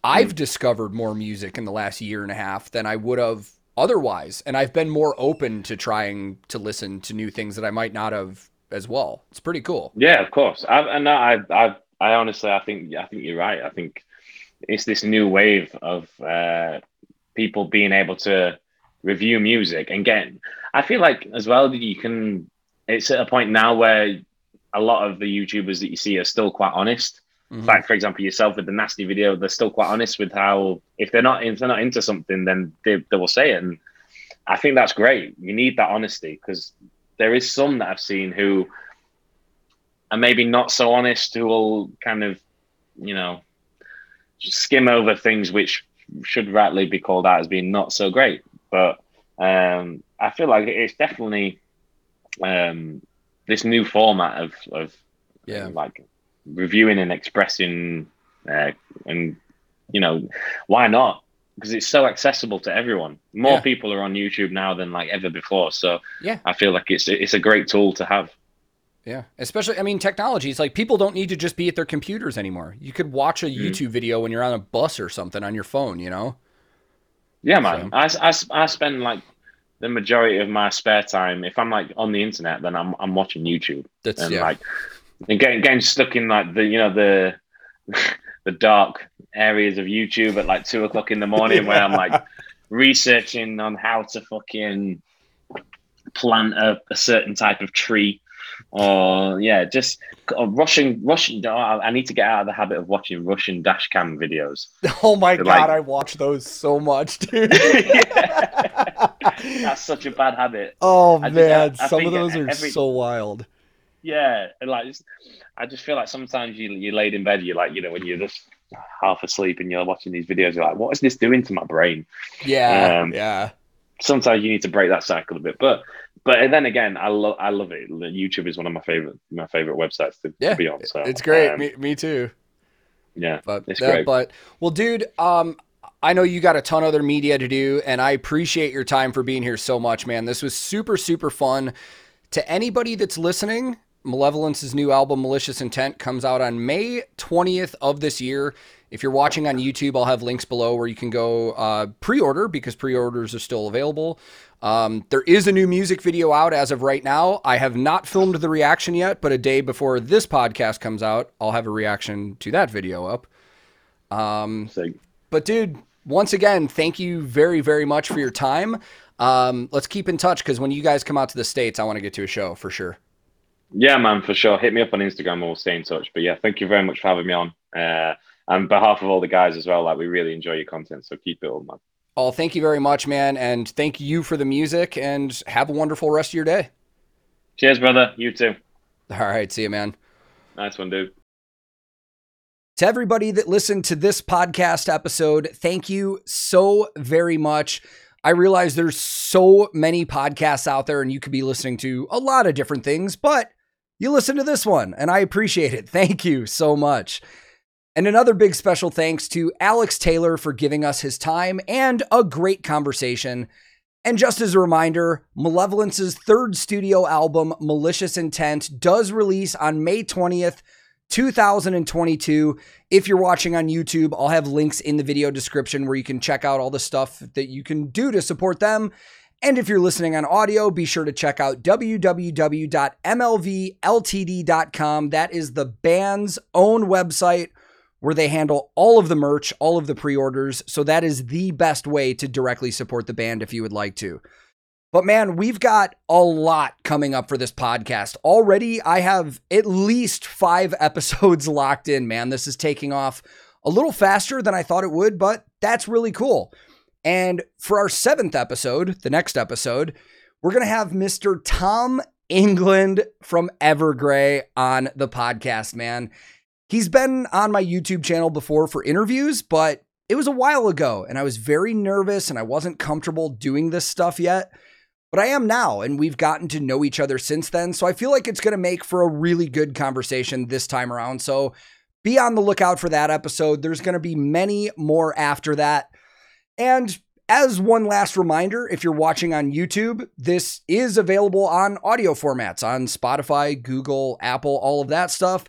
Speaker 1: I've mm. discovered more music in the last year and a half than I would have otherwise and I've been more open to trying to listen to new things that I might not have as well. It's pretty cool.
Speaker 2: Yeah, of course. I've, and I've, I've I honestly, I think, I think you're right. I think it's this new wave of uh, people being able to review music and get. I feel like as well you can. It's at a point now where a lot of the YouTubers that you see are still quite honest. Mm-hmm. Like for example, yourself with the nasty video, they're still quite honest with how if they're not if they're not into something, then they, they will say it. And I think that's great. You need that honesty because there is some that I've seen who are maybe not so honest who will kind of, you know, skim over things which should rightly be called out as being not so great. But um, I feel like it's definitely um, this new format of, of
Speaker 1: yeah,
Speaker 2: like reviewing and expressing, uh, and you know, why not? Because it's so accessible to everyone. More yeah. people are on YouTube now than like ever before. So
Speaker 1: yeah,
Speaker 2: I feel like it's it's a great tool to have.
Speaker 1: Yeah, especially I mean technology. It's like people don't need to just be at their computers anymore. You could watch a mm-hmm. YouTube video when you're on a bus or something on your phone. You know.
Speaker 2: Yeah, man. So. I, I, I spend like the majority of my spare time if I'm like on the internet, then I'm I'm watching YouTube.
Speaker 1: That's
Speaker 2: and
Speaker 1: yeah.
Speaker 2: like and getting getting stuck in like the you know the the dark areas of YouTube at like two o'clock in the morning, yeah. where I'm like researching on how to fucking plant a, a certain type of tree or yeah, just uh, Russian Russian. I need to get out of the habit of watching Russian dash cam videos.
Speaker 1: Oh my god, like, I watch those so much, dude.
Speaker 2: That's such a bad habit.
Speaker 1: Oh I man, just, I, I some of those are every, so wild.
Speaker 2: Yeah, and like I just feel like sometimes you you laid in bed, you're like, you know, when you're just half asleep and you're watching these videos, you're like, what is this doing to my brain?
Speaker 1: Yeah, um, yeah.
Speaker 2: Sometimes you need to break that cycle a bit, but but then again, I love I love it. YouTube is one of my favorite my favorite websites to,
Speaker 1: yeah,
Speaker 2: to be on. So
Speaker 1: it's great. Um, me, me too.
Speaker 2: Yeah,
Speaker 1: but
Speaker 2: it's great.
Speaker 1: But well, dude, um, I know you got a ton of other media to do, and I appreciate your time for being here so much, man. This was super super fun. To anybody that's listening, Malevolence's new album Malicious Intent comes out on May 20th of this year. If you're watching on YouTube, I'll have links below where you can go uh, pre-order because pre-orders are still available. Um, there is a new music video out as of right now. I have not filmed the reaction yet, but a day before this podcast comes out, I'll have a reaction to that video up. Um, but dude, once again, thank you very, very much for your time. Um, let's keep in touch because when you guys come out to the states, I want to get to a show for sure.
Speaker 2: Yeah, man, for sure. Hit me up on Instagram and we'll stay in touch. But yeah, thank you very much for having me on. Uh, on behalf of all the guys as well, like we really enjoy your content. So keep it up, man.
Speaker 1: Oh, thank you very much, man. And thank you for the music and have a wonderful rest of your day.
Speaker 2: Cheers, brother. You too.
Speaker 1: All right. See you, man.
Speaker 2: Nice one, dude.
Speaker 1: To everybody that listened to this podcast episode, thank you so very much. I realize there's so many podcasts out there and you could be listening to a lot of different things, but you listen to this one and I appreciate it. Thank you so much. And another big special thanks to Alex Taylor for giving us his time and a great conversation. And just as a reminder, Malevolence's third studio album, Malicious Intent, does release on May 20th, 2022. If you're watching on YouTube, I'll have links in the video description where you can check out all the stuff that you can do to support them. And if you're listening on audio, be sure to check out www.mlvltd.com. That is the band's own website where they handle all of the merch, all of the pre orders. So that is the best way to directly support the band if you would like to. But man, we've got a lot coming up for this podcast. Already, I have at least five episodes locked in, man. This is taking off a little faster than I thought it would, but that's really cool. And for our seventh episode, the next episode, we're going to have Mr. Tom Englund from Evergrey on the podcast, man. He's been on my YouTube channel before for interviews, but it was a while ago and I was very nervous and I wasn't comfortable doing this stuff yet. But I am now, and we've gotten to know each other since then. So I feel like it's going to make for a really good conversation this time around. So be on the lookout for that episode. There's going to be many more after that. And as one last reminder, if you're watching on YouTube, this is available on audio formats on Spotify, Google, Apple, all of that stuff.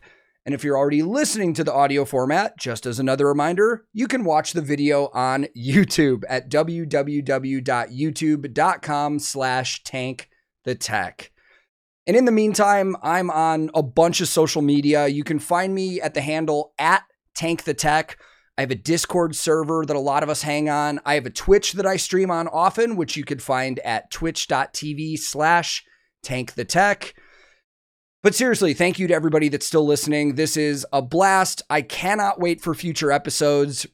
Speaker 1: And if you're already listening to the audio format, just as another reminder, you can watch the video on YouTube at www.youtube.com slash tank the tech. And in the meantime, I'm on a bunch of social media. You can find me at the handle at tank the tech. I have a Discord server that a lot of us hang on. I have a Twitch that I stream on often, which you could find at twitch.tv slash tank the tech. But seriously, thank you to everybody that's still listening. This is a blast. I cannot wait for future episodes.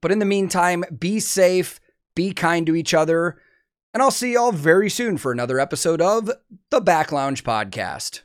Speaker 1: But in the meantime, be safe, be kind to each other, and I'll see y'all very soon for another episode of the Back Lounge Podcast.